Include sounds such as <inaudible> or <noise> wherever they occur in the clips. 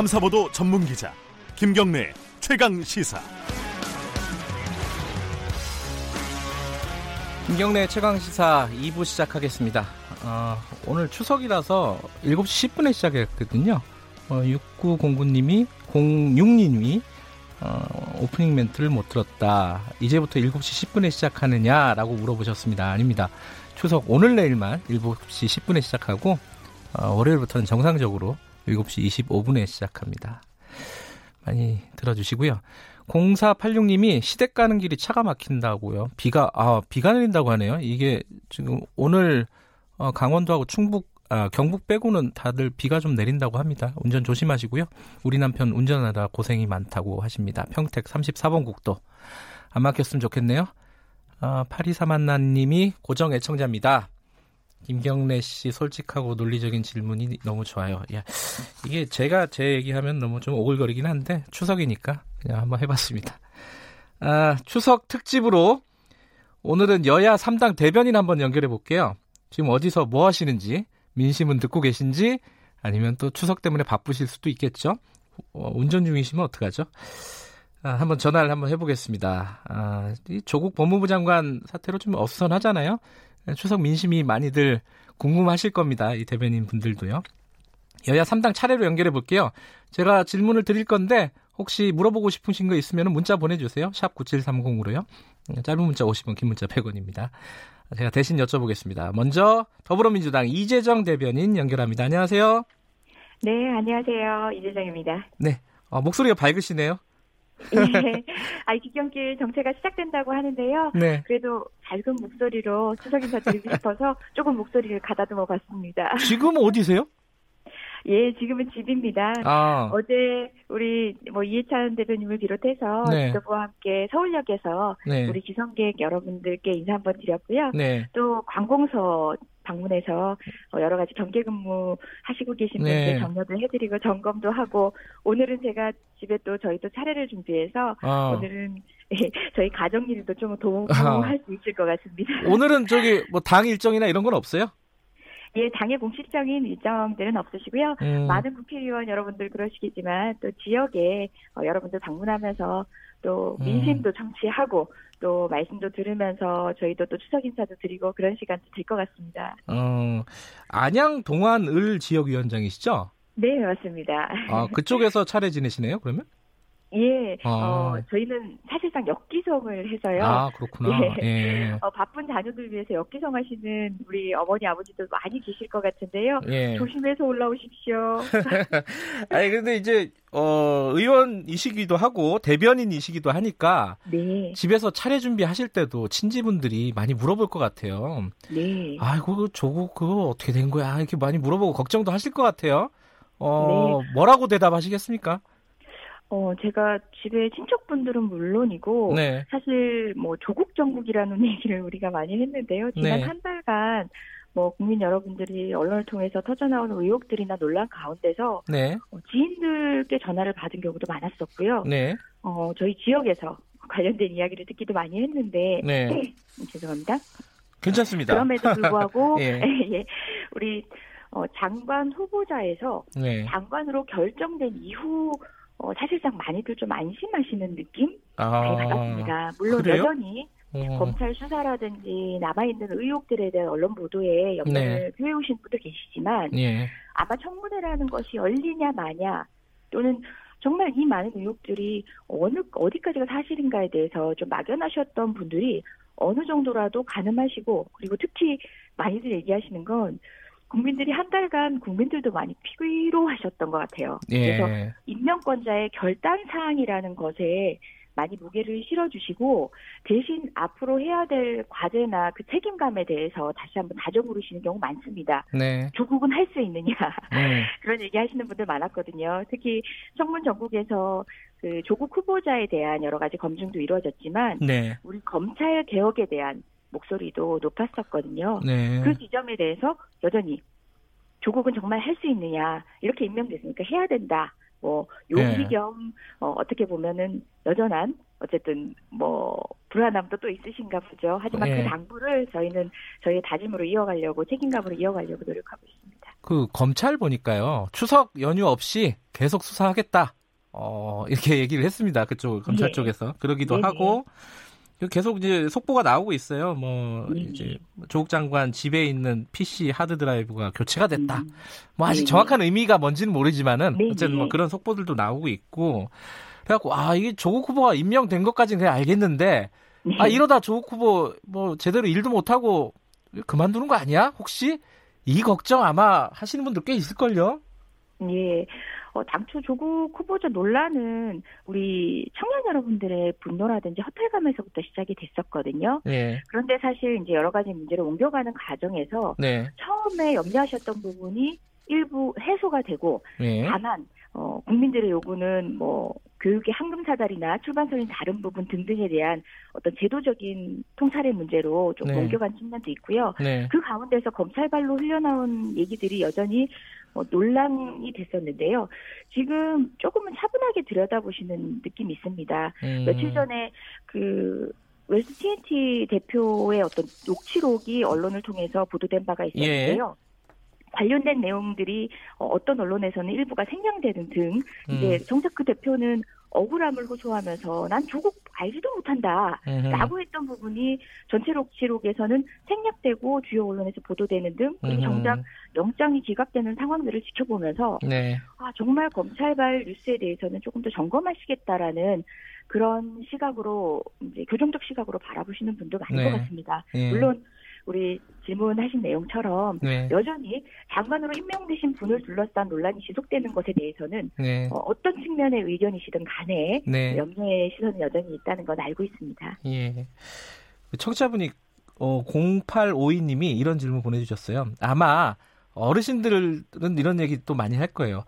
탐사보도 전문 기자 김경래 최강 시사. 김경래 최강 시사 2부 시작하겠습니다. 어, 오늘 추석이라서 7시 10분에 시작했거든요. 어, 6909님이 06님이 어, 오프닝 멘트를 못 들었다. 이제부터 7시 10분에 시작하느냐라고 물어보셨습니다. 아닙니다. 추석 오늘 내일만 7시 10분에 시작하고 어, 월요일부터는 정상적으로 7시 25분에 시작합니다. 많이 들어주시고요. 0486님이 시댁 가는 길이 차가 막힌다고요. 비가 아 비가 내린다고 하네요. 이게 지금 오늘 어, 강원도하고 충북 아, 경북 빼고는 다들 비가 좀 내린다고 합니다. 운전 조심하시고요. 우리 남편 운전하다 고생이 많다고 하십니다. 평택 34번 국도 안 막혔으면 좋겠네요. 아, 8231님이 고정 애청자입니다. 김경래 씨 솔직하고 논리적인 질문이 너무 좋아요. 야, 이게 제가 제 얘기하면 너무 좀 오글거리긴 한데 추석이니까 그냥 한번 해봤습니다. 아, 추석 특집으로 오늘은 여야 3당 대변인 한번 연결해 볼게요. 지금 어디서 뭐 하시는지 민심은 듣고 계신지 아니면 또 추석 때문에 바쁘실 수도 있겠죠. 어, 운전 중이시면 어떡하죠? 아, 한번 전화를 한번 해보겠습니다. 아, 이 조국 법무부 장관 사태로 좀 어수선하잖아요. 추석 민심이 많이들 궁금하실 겁니다. 이 대변인 분들도요. 여야 3당 차례로 연결해 볼게요. 제가 질문을 드릴 건데 혹시 물어보고 싶으신 거 있으면 문자 보내주세요. 샵 9730으로요. 짧은 문자 50원, 긴 문자 100원입니다. 제가 대신 여쭤보겠습니다. 먼저 더불어민주당 이재정 대변인 연결합니다. 안녕하세요. 네, 안녕하세요. 이재정입니다. 네, 어, 목소리가 밝으시네요. 예. <laughs> 아, 기경길 정체가 시작된다고 하는데요. 네. 그래도 밝은 목소리로 추석 인사 드리고 싶어서 조금 목소리를 가다듬어 봤습니다. <laughs> 지금 어디세요? 예, 지금은 집입니다. 아. 어제 우리 뭐 이해찬 대표님을 비롯해서 네. 지도부와 함께 서울역에서 네. 우리 기성객 여러분들께 인사 한번 드렸고요. 네. 또 관공서 방문해서 어, 여러 가지 경계 근무 하시고 계신 분들 네. 격려도 해드리고 점검도 하고 오늘은 제가 집에 또 저희 또 차례를 준비해서 아. 오늘은 <laughs> 예, 저희 가정 일도 좀 도움할 수 있을 것 같습니다. 오늘은 저기 뭐 당 일정이나 이런 건 없어요? 예, 당의 공식적인 일정들은 없으시고요. 음. 많은 국회의원 여러분들 그러시겠지만 또 지역에 어, 여러분들 방문하면서 또 음. 민심도 청취하고 또 말씀도 들으면서 저희도 또 추석 인사도 드리고 그런 시간도 될 것 같습니다. 어, 안양 동안을 지역위원장이시죠? 네, 맞습니다. 아, 그쪽에서 차례 지내시네요, 그러면? 예, 아. 어, 저희는 사실상 역기성을 해서요. 아, 그렇구나. 예. 예. 어, 바쁜 자녀들 위해서 역기성 하시는 우리 어머니, 아버지도 많이 계실 것 같은데요. 예. 조심해서 올라오십시오. <laughs> 아니, 근데 이제, 어, 의원이시기도 하고, 대변인이시기도 하니까, 네. 집에서 차례 준비하실 때도 친지분들이 많이 물어볼 것 같아요. 네. 아이고, 조국 그거 어떻게 된 거야? 이렇게 많이 물어보고 걱정도 하실 것 같아요. 어, 네. 뭐라고 대답하시겠습니까? 어, 제가 집에 친척분들은 물론이고, 네. 사실 뭐 조국 정국이라는 <laughs> 얘기를 우리가 많이 했는데요. 지난 네. 한 달간 뭐 국민 여러분들이 언론을 통해서 터져나오는 의혹들이나 논란 가운데서 네. 어, 지인들께 전화를 받은 경우도 많았었고요. 네. 어, 저희 지역에서 관련된 이야기를 듣기도 많이 했는데, 네. <laughs> 죄송합니다. 괜찮습니다. 그럼에도 불구하고, <laughs> 예. 예, 우리 어, 장관 후보자에서 네. 장관으로 결정된 이후 어, 사실상 많이들 좀 안심하시는 느낌 아, 받았습니다. 물론 그래요? 여전히 어. 검찰 수사라든지 남아있는 의혹들에 대한 언론 보도에 염려를 네. 표해오신 분도 계시지만 예. 아마 청문회라는 것이 열리냐 마냐 또는 정말 이 많은 의혹들이 어느 어디까지가 사실인가에 대해서 좀 막연하셨던 분들이 어느 정도라도 가늠하시고 그리고 특히 많이들 얘기하시는 건 국민들이 한 달간 국민들도 많이 피로하셨던 것 같아요. 예. 그래서 임명권자의 결단 사항이라는 것에 많이 무게를 실어주시고 대신 앞으로 해야 될 과제나 그 책임감에 대해서 다시 한번 다져보르시는 경우 많습니다. 네. 조국은 할 수 있느냐 네. <laughs> 그런 얘기 하시는 분들 많았거든요. 특히 청문 전국에서 그 조국 후보자에 대한 여러 가지 검증도 이루어졌지만 네. 우리 검찰 개혁에 대한 목소리도 높았었거든요. 네. 그 지점에 대해서 여전히 조국은 정말 할 수 있느냐 이렇게 임명됐으니까 해야 된다. 뭐 용기 네. 겸 어, 어떻게 보면은 여전한 어쨌든 뭐 불안함도 또 있으신가 보죠. 하지만 네. 그 당부를 저희는 저희의 다짐으로 이어가려고 책임감으로 이어가려고 노력하고 있습니다. 그 검찰 보니까요 추석 연휴 없이 계속 수사하겠다. 어 이렇게 얘기를 했습니다. 그쪽 검찰 네. 쪽에서 그러기도 네. 하고 계속 이제 속보가 나오고 있어요. 뭐 네. 이제 조국 장관 집에 있는 PC 하드 드라이브가 교체가 됐다. 음. 뭐 아직 네. 정확한 의미가 뭔지는 모르지만은 네. 어쨌든 뭐 그런 속보들도 나오고 있고 그래갖고 아 이게 조국 후보가 임명된 것까지는 그냥 알겠는데 아 이러다 조국 후보 뭐 제대로 일도 못 하고 그만두는 거 아니야? 혹시 이 걱정 아마 하시는 분들 꽤 있을걸요. 예. 어, 당초 조국 후보자 논란은 우리 청년 여러분들의 분노라든지 허탈감에서부터 시작이 됐었거든요. 네. 그런데 사실 이제 여러 가지 문제를 옮겨가는 과정에서 네. 처음에 염려하셨던 부분이 일부 해소가 되고 네. 다만 어, 국민들의 요구는 뭐 교육의 황금 사다리나 출판선의 다른 부분 등등에 대한 어떤 제도적인 통찰의 문제로 좀 네. 옮겨간 측면도 있고요. 네. 그 가운데서 검찰발로 흘러나온 얘기들이 여전히 어, 논란이 됐었는데요. 지금 조금은 차분하게 들여다보시는 느낌이 있습니다. 음. 며칠 전에 그 웰스 TNT 대표의 어떤 녹취록이 언론을 통해서 보도된 바가 있었는데요. 예. 관련된 내용들이 어, 어떤 언론에서는 일부가 생략되는 등 이제 음. 정작 그 대표는 억울함을 호소하면서 난 조국 알지도 못한다 라고 했던 부분이 전체 녹취록에서는 생략되고 주요 언론에서 보도되는 등 그리고 정작 영장이 기각되는 상황들을 지켜보면서 네. 아 정말 검찰발 뉴스에 대해서는 조금 더 점검하시겠다라는 그런 시각으로 이제 교정적 시각으로 바라보시는 분도 많은 네. 것 같습니다. 네. 물론 우리 질문하신 내용처럼 네. 여전히 장관으로 임명되신 분을 둘러싼 논란이 지속되는 것에 대해서는 네. 어, 떤 측면의 의견이시든 간에 네. 염려의 시선이 여전히 있다는 건 알고 있습니다. 예. 청취자분이 어, 0852님이 이런 질문 보내주셨어요. 아마 어르신들은 이런 얘기 또 많이 할 거예요.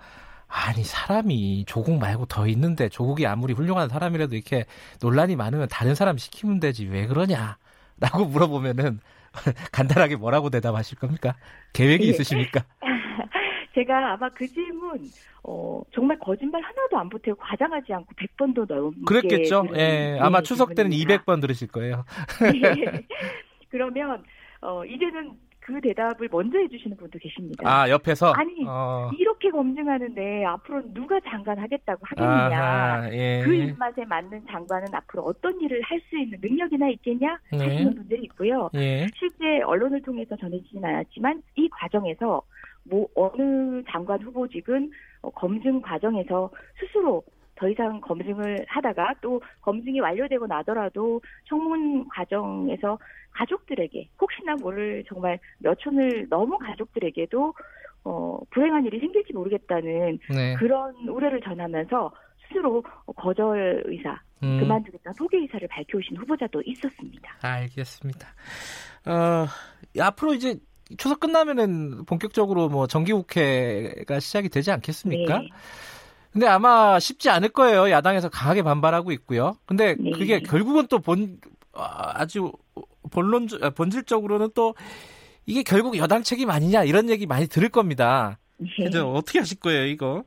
아니 사람이 조국 말고 더 있는데 조국이 아무리 훌륭한 사람이라도 이렇게 논란이 많으면 다른 사람 시키면 되지 왜 그러냐? 라고 물어보면은 <laughs> 간단하게 뭐라고 대답하실 겁니까? 계획이 네. 있으십니까? <laughs> 제가 아마 그 질문 어, 정말 거짓말 하나도 안 보태고 과장하지 않고 100번도 넘게 그랬겠죠. 예. 아마 추석 때는 200번 들으실 거예요. 네. <laughs> 그러면 어, 이제는 그 대답을 먼저 해주시는 분도 계십니다. 아 옆에서 아니 어. 이렇게 검증하는데 앞으로 누가 장관 하겠다고 하겠느냐? 아하, 예. 그 입맛에 맞는 장관은 앞으로 어떤 일을 할 수 있는 능력이나 있겠냐 네. 하시는 분들이 있고요. 예. 실제 언론을 통해서 전해지진 않았지만 이 과정에서 뭐 어느 장관 후보직은 어, 검증 과정에서 스스로 더 이상 검증을 하다가 또 검증이 완료되고 나더라도 청문 과정에서 가족들에게 혹시나 모를 정말 몇 촌을 넘은 가족들에게도 어, 불행한 일이 생길지 모르겠다는 네. 그런 우려를 전하면서 스스로 거절 의사, 음. 그만두겠다 소개 의사를 밝혀오신 후보자도 있었습니다. 알겠습니다. 어, 앞으로 이제 추석 끝나면은 본격적으로 뭐 정기국회가 시작이 되지 않겠습니까? 네. 근데 아마 쉽지 않을 거예요. 야당에서 강하게 반발하고 있고요. 근데 네. 그게 결국은 또 본 아주 본론 아, 본질적으로는 또 이게 결국 여당 책임 아니냐 이런 얘기 많이 들을 겁니다. 네. 어떻게 하실 거예요, 이거?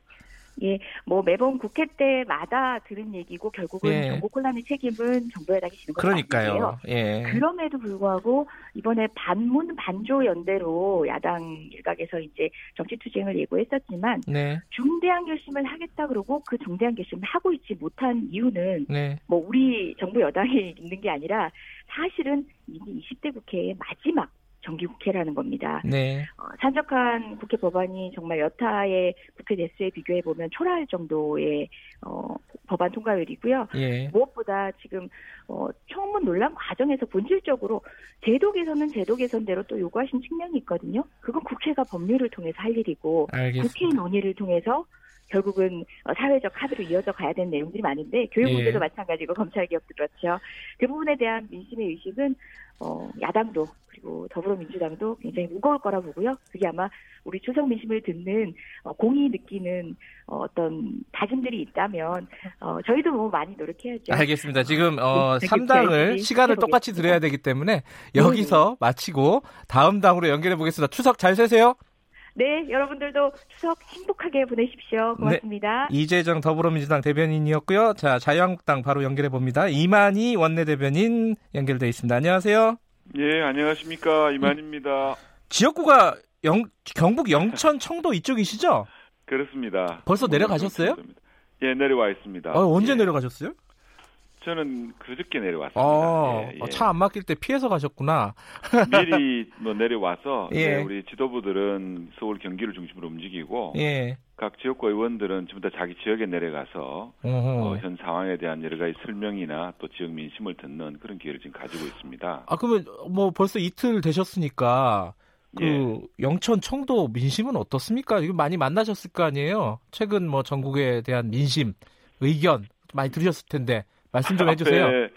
예, 뭐 매번 국회 때마다 들은 얘기고 결국은 예. 정보 혼란의 책임은 정부 여당이 지는 거죠. 그러니까요. 예. 그럼에도 불구하고 이번에 반문 반조 연대로 야당 일각에서 이제 정치 투쟁을 예고했었지만 네. 중대한 결심을 하겠다 그러고 그 중대한 결심을 하고 있지 못한 이유는 네. 뭐 우리 정부 여당이 <laughs> 있는 게 아니라 사실은 이게 20대 국회의 마지막 정기국회라는 겁니다. 네. 어, 산적한 국회 법안이 정말 여타의 국회 대수에 비교해 보면 초라할 정도의 어, 법안 통과율이고요. 예. 무엇보다 지금 어, 청문 논란 과정에서 본질적으로 제도 개선은 제도 개선대로 또 요구하신 측면이 있거든요. 그건 국회가 법률을 통해서 할 일이고 알겠습니다. 국회 논의를 통해서 결국은 어, 사회적 합의로 이어져 가야 되는 내용들이 많은데 교육 예. 문제도 예. 마찬가지고 검찰 개혁도 그렇죠. 그 부분에 대한 민심의 의식은 어, 야당도 그리고 더불어민주당도 굉장히 무거울 거라 보고요. 그게 아마 우리 추석 민심을 듣는 어, 공이 느끼는 어, 어떤 다짐들이 있다면 어, 저희도 뭐 많이 노력해야죠. 알겠습니다. 지금 어, 3당을 시간을 똑같이 드려야 되기 때문에 여기서 네. 마치고 다음 당으로 연결해 보겠습니다. 추석 잘 세세요. 네, 여러분들도 추석 행복하게 보내십시오. 고맙습니다. 네, 이재정 더불어민주당 대변인이었고요. 자, 자유한국당 바로 연결해 봅니다. 이만희 원내대변인 연결돼 있습니다. 안녕하세요. 예, 안녕하십니까. 이만입니다. 지역구가 영, 경북 영천 청도 이쪽이시죠? 그렇습니다. 벌써 내려가셨어요? 예, 내려와 있습니다. 아, 언제 예. 내려가셨어요? 저는 그저께 내려왔습니다. 어, 예, 예. 차안 막힐 때 피해서 가셨구나. <laughs> 미리 뭐 내려와서 예. 네, 우리 지도부들은 서울 경기를 중심으로 움직이고 예. 각 지역구 의원들은 전부 다 자기 지역에 내려가서 어, 현 상황에 대한 여러 가지 설명이나 또 지역 민심을 듣는 그런 기회를 지금 가지고 있습니다. 아 그러면 뭐 벌써 이틀 되셨으니까 그 예. 영천 청도 민심은 어떻습니까? 이거 많이 만나셨을 거 아니에요? 최근 뭐 전국에 대한 민심 의견 많이 들으셨을 텐데 말씀 좀 해주세요. 네,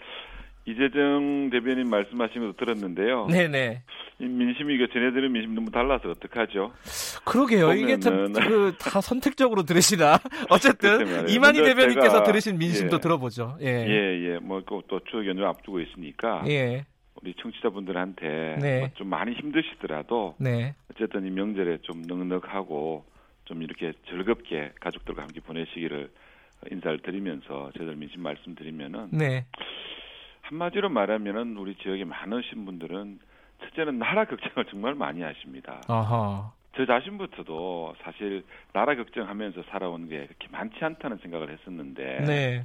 이재정 대변인 말씀하신 것도 들었는데요. 네네. 이 민심이 이거 들은 민심 너무 달라서 어떡하죠? 그러게요. 이게 참 그 다 선택적으로 들으시나. <laughs> 어쨌든 이만희 대변인께서 제가, 들으신 민심도 예, 들어보죠. 예, 예, 예. 뭐 또 추석 연휴 앞두고 있으니까. 예. 우리 청취자분들한테 네. 뭐좀 많이 힘드시더라도 네. 어쨌든 이 명절에 좀 넉넉하고 좀 이렇게 즐겁게 가족들과 함께 보내시기를 인사를 드리면서 저희들 민심 말씀드리면은 네. 한마디로 말하면은 우리 지역에 많으신 분들은 첫째는 나라 걱정을 정말 많이 하십니다. 아하. 저 자신부터도 사실 나라 걱정하면서 살아온 게 그렇게 많지 않다는 생각을 했었는데 네.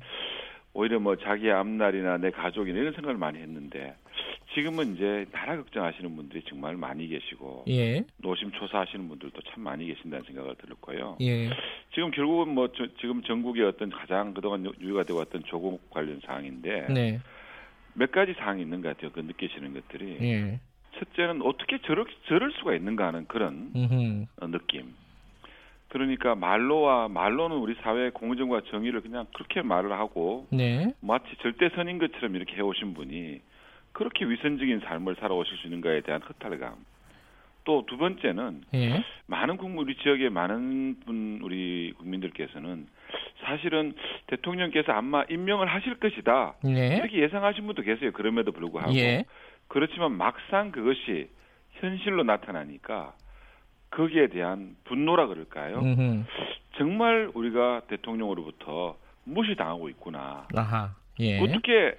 오히려 뭐 자기 앞날이나 내 가족이나 이런 생각을 많이 했는데 지금은 이제 나라 걱정하시는 분들이 정말 많이 계시고 예. 노심초사하시는 분들도 참 많이 계신다는 생각을 들었고요. 예. 지금 결국은 뭐 저, 지금 전국의 어떤 가장 그동안 유효가 되어 왔던 조국 관련 사항인데 네. 몇 가지 사항이 있는 것 같아요. 그 느끼시는 것들이. 예. 첫째는 어떻게 저럴, 저럴 수가 있는가 하는 그런 음흠. 어, 느낌. 그러니까 말로와 말로는 우리 사회의 공정과 정의를 그냥 그렇게 말을 하고 네. 마치 절대선인 것처럼 이렇게 해오신 분이 그렇게 위선적인 삶을 살아오실 수 있는가에 대한 허탈감. 또 두 번째는 예. 많은 국민 우리 지역의 많은 분 우리 국민들께서는 사실은 대통령께서 아마 임명을 하실 것이다 네. 이렇게 예상하신 분도 계세요. 그럼에도 불구하고 예. 그렇지만 막상 그것이 현실로 나타나니까 거기에 대한 분노라 그럴까요? 음흠. 정말 우리가 대통령으로부터 무시당하고 있구나. 아하. 예. 어떻게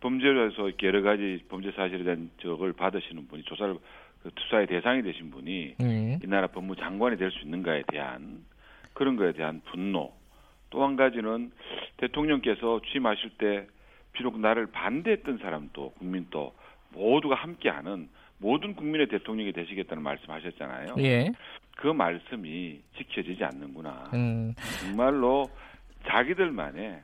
범죄에서 여러 가지 범죄 사실에 대한 적을 받으시는 분이 조사를 그 수사의 대상이 되신 분이 예. 이 나라 법무 장관이 될 수 있는가에 대한 그런 거에 대한 분노. 또 한 가지는 대통령께서 취임하실 때 비록 나를 반대했던 사람도 국민도 모두가 함께하는 모든 국민의 대통령이 되시겠다는 말씀하셨잖아요. 예. 그 말씀이 지켜지지 않는구나. 음. 정말로 자기들만의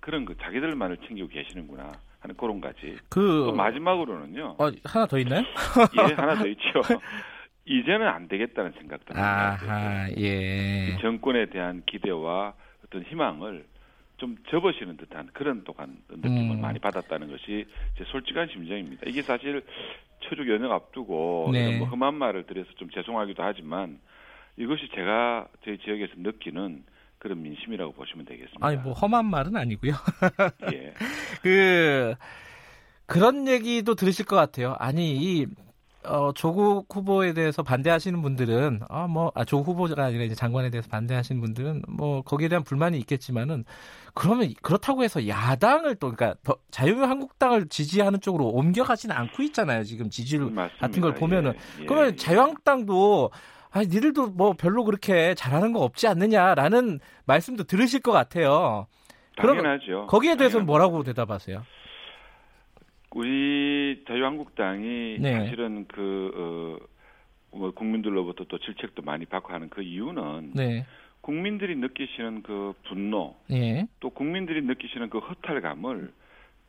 그런 거 자기들만을 챙기고 계시는구나 하는 그런 가지. 그또 마지막으로는요. 어, 하나 더 있나요? <laughs> 예, 하나 더 있죠. 이제는 안 되겠다는 생각도 아하, 예. 이 정권에 대한 기대와 어떤 희망을 좀 접으시는 듯한 그런 또한 느낌을 음. 많이 받았다는 것이 제 솔직한 심정입니다. 이게 사실 초죽 연휴 앞두고 네. 뭐 험한 말을 드려서 좀 죄송하기도 하지만 이것이 제가 저희 지역에서 느끼는 그런 민심이라고 보시면 되겠습니다. 아니 뭐 험한 말은 아니고요. 예. <laughs> 그 그런 얘기도 들으실 것 같아요. 아니 이 어, 조국 후보에 대해서 반대하시는 분들은 아 뭐 아, 조국 후보가 아니라 이제 장관에 대해서 반대하시는 분들은 뭐 거기에 대한 불만이 있겠지만은 그러면 그렇다고 해서 야당을 또 그러니까 더 자유한국당을 지지하는 쪽으로 옮겨가지는 않고 있잖아요. 지금 지지율 맞습니다. 같은 걸 보면은 예, 예, 그러면 예. 자유한국당도 아 니들도 뭐 별로 그렇게 잘하는 거 없지 않느냐라는 말씀도 들으실 것 같아요. 그러면 당연하죠. 거기에 대해서는 당연합니다. 뭐라고 대답하세요? 우리 자유한국당이 네. 사실은 그 어, 뭐 국민들로부터 또 질책도 많이 받고 하는 그 이유는 네, 국민들이 느끼시는 그 분노 예, 또 국민들이 느끼시는 그 허탈감을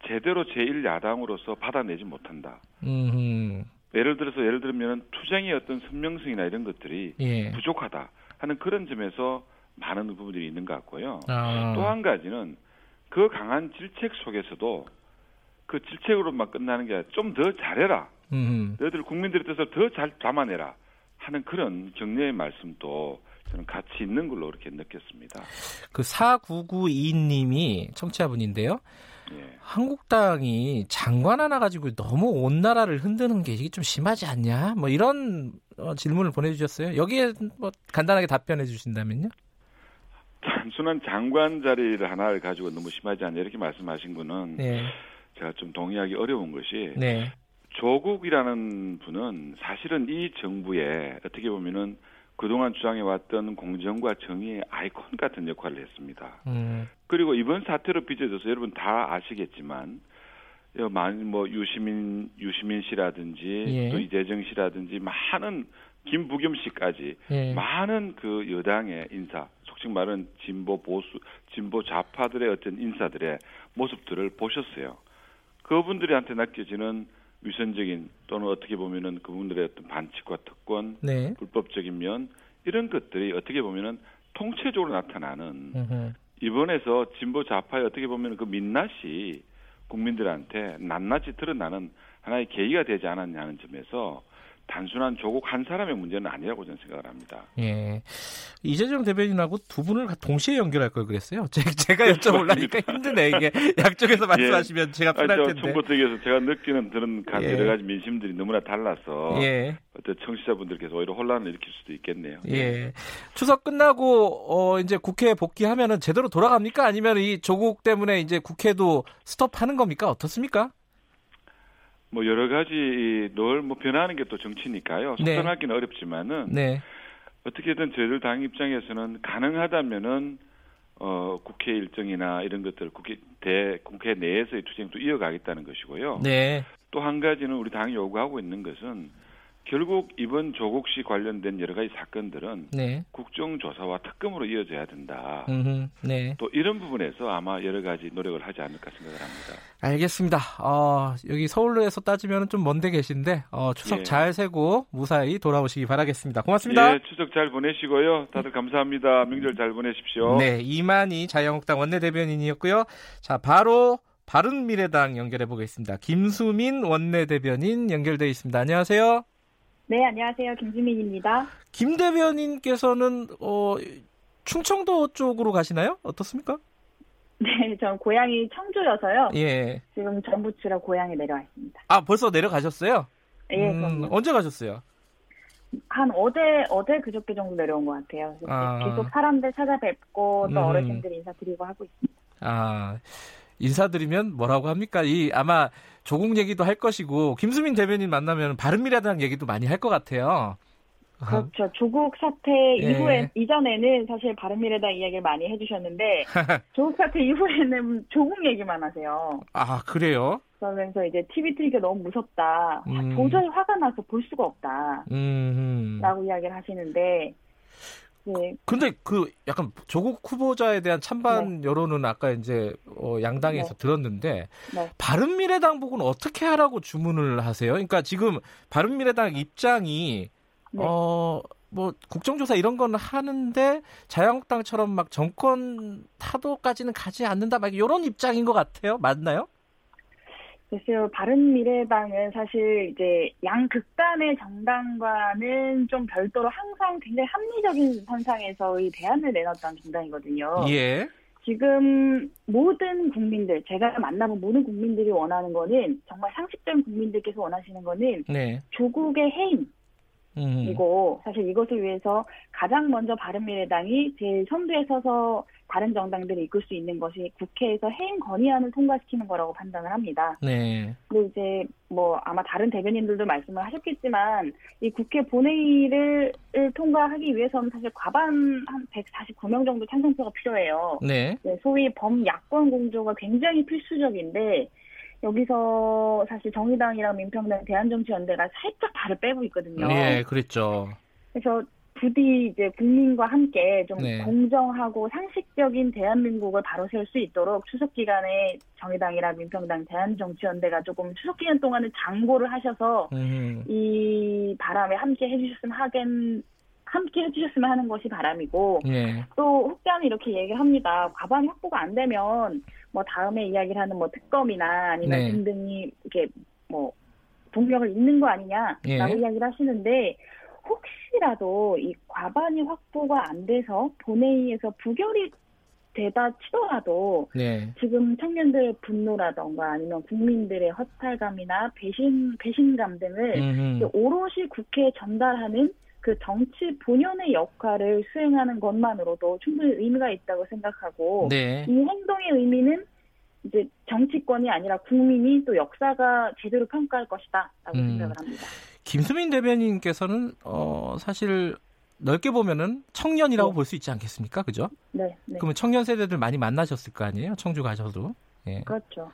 제대로 제1야당으로서 받아내지 못한다. 음, 예를 들어서 예를 들면 투쟁의 어떤 선명성이나 이런 것들이 예, 부족하다 하는 그런 점에서 많은 부분들이 있는 것 같고요. 아, 또한 가지는 그 강한 질책 속에서도 그 질책으로만 끝나는 게 아니라 좀 더 잘해라. 음, 너희들 국민들의 뜻을 더 잘 담아내라 하는 그런 격려의 말씀도 저는 같이 있는 걸로 그렇게 느꼈습니다. 그 4992님이 청취자분인데요. 예. 한국당이 장관 하나 가지고 너무 온 나라를 흔드는 게 이게 좀 심하지 않냐? 뭐 이런 어, 질문을 보내주셨어요. 여기에 뭐 간단하게 답변해 주신다면요? 단순한 장관 자리를 하나를 가지고 너무 심하지 않냐 이렇게 말씀하신 거는 네, 제가 좀 동의하기 어려운 것이 네, 조국이라는 분은 사실은 이 정부에 어떻게 보면은 그동안 주장해왔던 공정과 정의의 아이콘 같은 역할을 했습니다. 음. 그리고 이번 사태로 빚어져서 여러분 다 아시겠지만 많은 뭐 유시민 유시민 씨라든지 예. 또 이재정 씨라든지 많은 김부겸 씨까지 예. 많은 그 여당의 인사, 속칭 말하는 진보 보수, 진보 좌파들의 어떤 인사들의 모습들을 보셨어요. 그분들한테 느껴지는 위선적인 또는 어떻게 보면은 그분들의 어떤 반칙과 특권, 네. 불법적인 면 이런 것들이 어떻게 보면은 통체적으로 나타나는 으흠. 이번에서 진보 좌파의 어떻게 보면 그 민낯이 국민들한테 낱낱이 드러나는 하나의 계기가 되지 않았냐는 점에서 단순한 조국 한 사람의 문제는 아니라고 저는 생각을 합니다. 예. 이재정 대변인하고 두 분을 동시에 연결할 걸 그랬어요. <laughs> 제가 여쭤보려니까 힘드네 이게 <laughs> 양쪽에서 말씀하시면 예. 제가 편할 텐데. 얘기해서 제가 느끼는 그런 예. 여러 가지 민심들이 너무나 달라서 예. 어떤 청취자분들께서 오히려 혼란을 일으킬 수도 있겠네요. 예. 추석 끝나고 어 이제 국회에 복귀하면은 제대로 돌아갑니까? 아니면 이 조국 때문에 이제 국회도 스톱하는 겁니까? 어떻습니까? 뭐 여러 가지 늘뭐 변하는 게 또 정치니까요. 네. 속단하기는 네. 어렵지만은 네. 어떻게든 저희들 당 입장에서는 가능하다면은 어 국회 일정이나 이런 것들 국회 대 국회 내에서의 투쟁도 이어가겠다는 것이고요. 네. 또 한 가지는 우리 당이 요구하고 있는 것은 결국 이번 조국 씨 관련된 여러 가지 사건들은 네. 국정조사와 특검으로 이어져야 된다. 음흠, 네. 또 이런 부분에서 아마 여러 가지 노력을 하지 않을까 생각을 합니다. 알겠습니다. 어, 여기 서울에서 따지면 좀 먼데 계신데 어, 추석 예. 잘 세고 무사히 돌아오시기 바라겠습니다. 고맙습니다. 예, 추석 잘 보내시고요. 다들 감사합니다. 명절 잘 보내십시오. 네, 이만희 자유한국당 원내대변인이었고요. 자, 바로 바른미래당 연결해 보겠습니다. 김수민 원내대변인 연결돼 있습니다. 안녕하세요. 네, 안녕하세요. 김지민입니다. 김 대변인께서는 어, 충청도 쪽으로 가시나요? 어떻습니까? 네, 전 고향이 청주여서요. 예. 지금 전부 치러 고향에 내려와 있습니다. 아, 벌써 내려가셨어요? 예, 음, 언제 가셨어요? 한 어제 어제 그저께 정도 내려온 것 같아요. 아. 계속 사람들 찾아뵙고 또 음. 어르신들 인사드리고 하고 있습니다. 아 인사드리면 뭐라고 합니까? 이 아마 조국 얘기도 할 것이고 김수민 대변인 만나면 바른미래당 얘기도 많이 할 것 같아요. 그렇죠. 조국 사태 예. 이후에 이전에는 사실 바른미래당 이야기를 많이 해주셨는데 <laughs> 조국 사태 이후에는 조국 얘기만 하세요. 아 그래요? 그러면서 이제 TV 틀기가 너무 무섭다. 음. 도저히 화가 나서 볼 수가 없다. 음. 라고 이야기를 하시는데 네. 근데 그 약간 조국 후보자에 대한 찬반 네. 여론은 아까 이제 어 양당에서 네. 들었는데 네. 바른미래당 부분 어떻게 하라고 주문을 하세요? 그러니까 지금 바른미래당 입장이 네. 어뭐 국정조사 이런 건 하는데 자유한국당처럼 막 정권 타도까지는 가지 않는다 막 이런 입장인 것 같아요. 맞나요? 글쎄요, 바른미래당은 사실 이제 양극단의 정당과는 좀 별도로 항상 굉장히 합리적인 선상에서의 대안을 내놨던 정당이거든요. 예. 지금 모든 국민들, 제가 만나본 모든 국민들이 원하는 거는 정말 상식적인 국민들께서 원하시는 거는 네. 조국의 해임, 음. 이고 사실 이것을 위해서 가장 먼저 바른미래당이 제일 선두에 서서 다른 정당들을 이끌 수 있는 것이 국회에서 해임 건의안을 통과시키는 거라고 판단을 합니다. 네. 그리고 이제 뭐 아마 다른 대변인들도 말씀을 하셨겠지만 이 국회 본회의를 통과하기 위해서는 사실 과반 한 149명 정도 찬성표가 필요해요. 네. 네 소위 범야권 공조가 굉장히 필수적인데 여기서 사실 정의당이랑 민평당 대한정치연대가 살짝 발을 빼고 있거든요. 네, 그랬죠. 그래서 부디 이제 국민과 함께 좀 네. 공정하고 상식적인 대한민국을 바로 세울 수 있도록 추석 기간에 정의당이랑 민평당 대한정치연대가 조금 추석 기간 동안은 장고를 하셔서 음. 이 바람에 함께 해주셨으면 하겐 함께 해주셨으면 하는 것이 바람이고 네. 또 혹자는 이렇게 얘기합니다. 과반 확보가 안 되면 뭐 다음에 이야기를 하는 뭐 특검이나 아니면 네. 등등이 이렇게 뭐 동력을 잇는 거 아니냐라고 예. 이야기를 하시는데 혹시라도 이 과반이 확보가 안 돼서 본회의에서 부결이 되다 치더라도 네. 지금 청년들의 분노라던가 아니면 국민들의 허탈감이나 배신 배신감 등을 오롯이 국회에 전달하는 그 정치 본연의 역할을 수행하는 것만으로도 충분히 의미가 있다고 생각하고 네. 이 행동의 의미는 이제 정치권이 아니라 국민이 또 역사가 제대로 평가할 것이다라고 음. 생각을 합니다. 김수민 대변인께서는 어 사실 넓게 보면은 청년이라고 네. 볼수 있지 않겠습니까? 그죠? 네, 네. 그러면 청년 세대들 많이 만나셨을 거 아니에요? 청주 가셔도. 예. 그렇죠.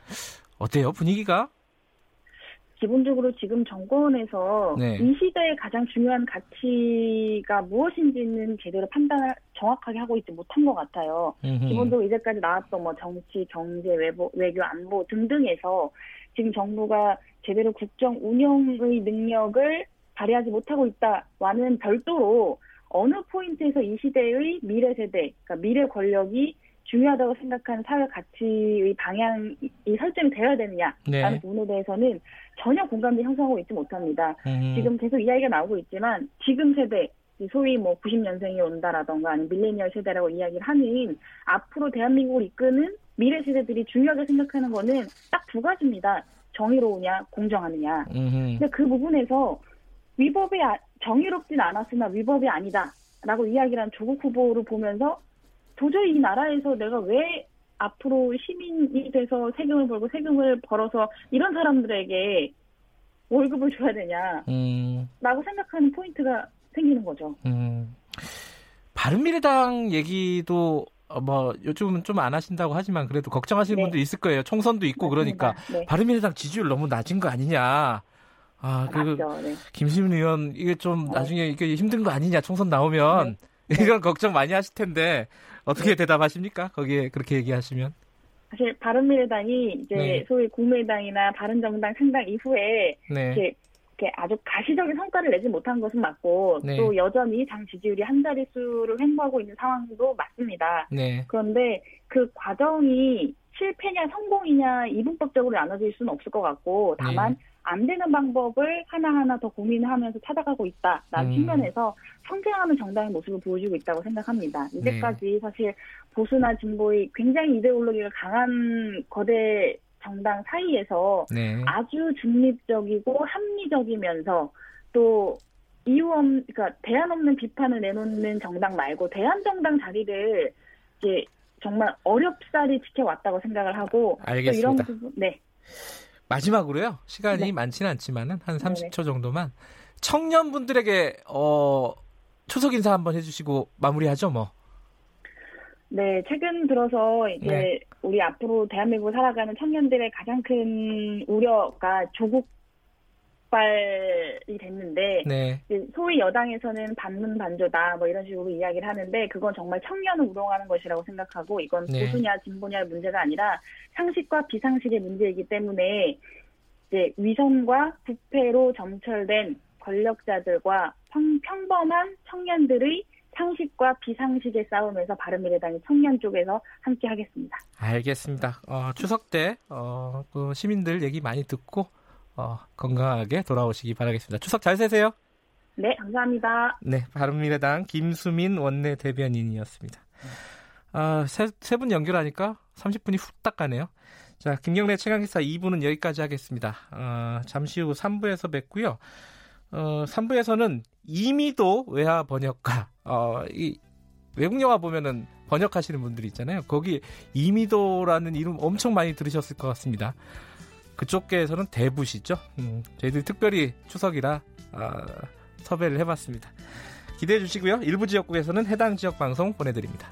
어때요? 분위기가? 기본적으로 지금 정권에서 네. 이 시대의 가장 중요한 가치가 무엇인지는 제대로 판단을 정확하게 하고 있지 못한 것 같아요. 음흠. 기본적으로 이제까지 나왔던 뭐 정치, 경제, 외보, 외교, 안보 등등에서 지금 정부가 제대로 국정 운영의 능력을 발휘하지 못하고 있다와는 별도로 어느 포인트에서 이 시대의 미래 세대, 그러니까 미래 권력이 중요하다고 생각하는 사회 가치의 방향이 설정이 되어야 되느냐라는 네. 부분에 대해서는 전혀 공감대 형성하고 있지 못합니다. 음. 지금 계속 이야기가 나오고 있지만 지금 세대 소위 뭐 90년생이 온다라던가 아니면 밀레니얼 세대라고 이야기를 하는 앞으로 대한민국을 이끄는 미래 세대들이 중요하게 생각하는 거는 딱 두 가지입니다. 정의로우냐, 공정하느냐. 음흠. 근데 그 부분에서 위법이 아, 정의롭진 않았으나 위법이 아니다라고 이야기를 한 조국 후보를 보면서 도저히 이 나라에서 내가 왜 앞으로 시민이 돼서 세금을 벌고 세금을 벌어서 이런 사람들에게 월급을 줘야 되냐 음. 라고 생각하는 포인트가 생기는 거죠. 음. 바른미래당 얘기도 어, 뭐 요즘은 좀 안 하신다고 하지만 그래도 걱정하시는 네. 분들 있을 거예요. 총선도 있고 맞습니다. 그러니까 네. 바른미래당 지지율 너무 낮은 거 아니냐. 아, 그 네. 김시민 의원 이게 좀 어. 나중에 이게 힘든 거 아니냐 총선 나오면 네. <laughs> 이런 걱정 많이 하실 텐데 어떻게 네. 대답하십니까? 거기에 그렇게 얘기하시면? 사실 바른미래당이 이제 네. 소위 국민의당이나 바른정당 창당 이후에 네. 이렇게, 이렇게, 아주 가시적인 성과를 내지 못한 것은 맞고 네. 또 여전히 당 지지율이 한 자릿수를 횡보하고 있는 상황도 맞습니다. 네. 그런데 그 과정이 실패냐 성공이냐 이분법적으로 나눠질 수는 없을 것 같고 다만 네. 안 되는 방법을 하나하나 더 고민하면서 찾아가고 있다라는 음. 측면에서 성장하는 정당의 모습을 보여주고 있다고 생각합니다. 이제까지 네. 사실 보수나 진보의 굉장히 이데올로기가 강한 거대 정당 사이에서 네. 아주 중립적이고 합리적이면서 또 이유 없, 그러니까 대안 없는 비판을 내놓는 정당 말고 대안 정당 자리를 이제 정말 어렵사리 지켜왔다고 생각을 하고 알겠습니다. 이런 부분, 네. 마지막으로요. 시간이 네. 많지는 않지만은 한 30초 네네. 정도만 청년분들에게 어 추석 인사 한번 해주시고 마무리하죠, 뭐. 네, 최근 들어서 이제 네. 우리 앞으로 대한민국을 살아가는 청년들의 가장 큰 우려가 조국 촉발이 됐는데 네. 소위 여당에서는 반문 반조다 뭐 이런 식으로 이야기를 하는데 그건 정말 청년을 우롱하는 것이라고 생각하고 이건 네. 보수냐 진보냐의 문제가 아니라 상식과 비상식의 문제이기 때문에 이제 위선과 부패로 점철된 권력자들과 평, 평범한 청년들의 상식과 비상식의 싸움에서 바른미래당이 청년 쪽에서 함께 하겠습니다. 알겠습니다. 어, 추석 때 어, 그 시민들 얘기 많이 듣고 어, 건강하게 돌아오시기 바라겠습니다. 추석 잘 세세요. 네, 감사합니다. 네, 바른미래당 김수민 원내 대변인이었습니다. 아, 세분 연결하니까 30분이 후딱 가네요. 자, 김경래 최강기사 2부는 여기까지 하겠습니다. 어, 잠시 후 3부에서 뵙고요. 어, 3부에서는 이미도 외화 번역가, 어, 이 외국 영화 보면은 번역하시는 분들이 있잖아요. 거기 이미도라는 이름 엄청 많이 들으셨을 것 같습니다. 그쪽계에서는 대부시죠. 음, 저희들이 특별히 추석이라 아, 섭외를 해봤습니다. 기대해 주시고요. 일부 지역국에서는 해당 지역 방송 보내드립니다.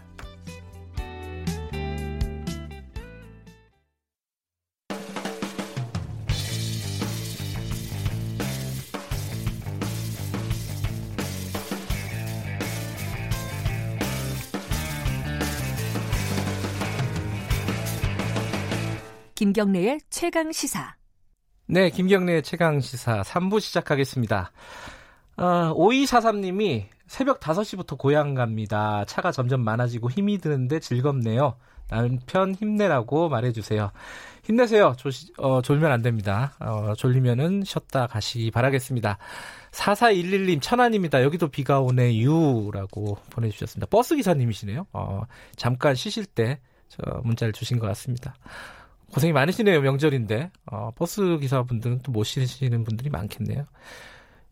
김경래의 최강 시사. 네, 김경래의 최강 시사 3부 시작하겠습니다. 어, 5243님이 새벽 5시부터 고향 갑니다. 차가 점점 많아지고 힘이 드는데 즐겁네요. 남편 힘내라고 말해주세요. 힘내세요. 조, 어, 졸면 안 됩니다. 어, 졸리면은 쉬었다 가시기 바라겠습니다. 4411님, 천안입니다. 여기도 비가 오네 유. 라고 보내주셨습니다. 버스 기사님이시네요. 어, 잠깐 쉬실 때, 저 문자를 주신 것 같습니다. 고생이 많으시네요. 명절인데. 어, 버스 기사분들은 또 못 쉬시는 분들이 많겠네요.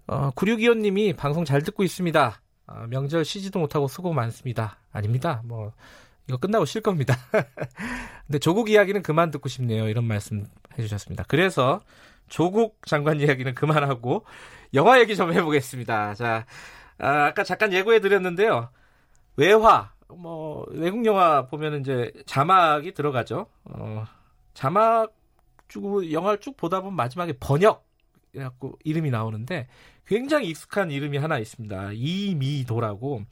어, 9625님이 방송 잘 듣고 있습니다. 어, 명절 쉬지도 못하고 수고 많습니다. 아닙니다. 뭐, 이거 끝나고 쉴 겁니다. <laughs> 근데 조국 이야기는 그만 듣고 싶네요. 이런 말씀 해주셨습니다. 그래서 조국 장관 이야기는 그만하고 영화 얘기 좀 해보겠습니다. 자, 아, 까 잠깐 예고해 드렸는데요. 외화, 뭐 외국 영화 보면 이제 자막이 들어가죠. 어, 자막 쭉 영화를 쭉 보다 보면 마지막에 번역 이라고 이름이 나오는데 굉장히 익숙한 이름이 하나 있습니다. 이미도라고.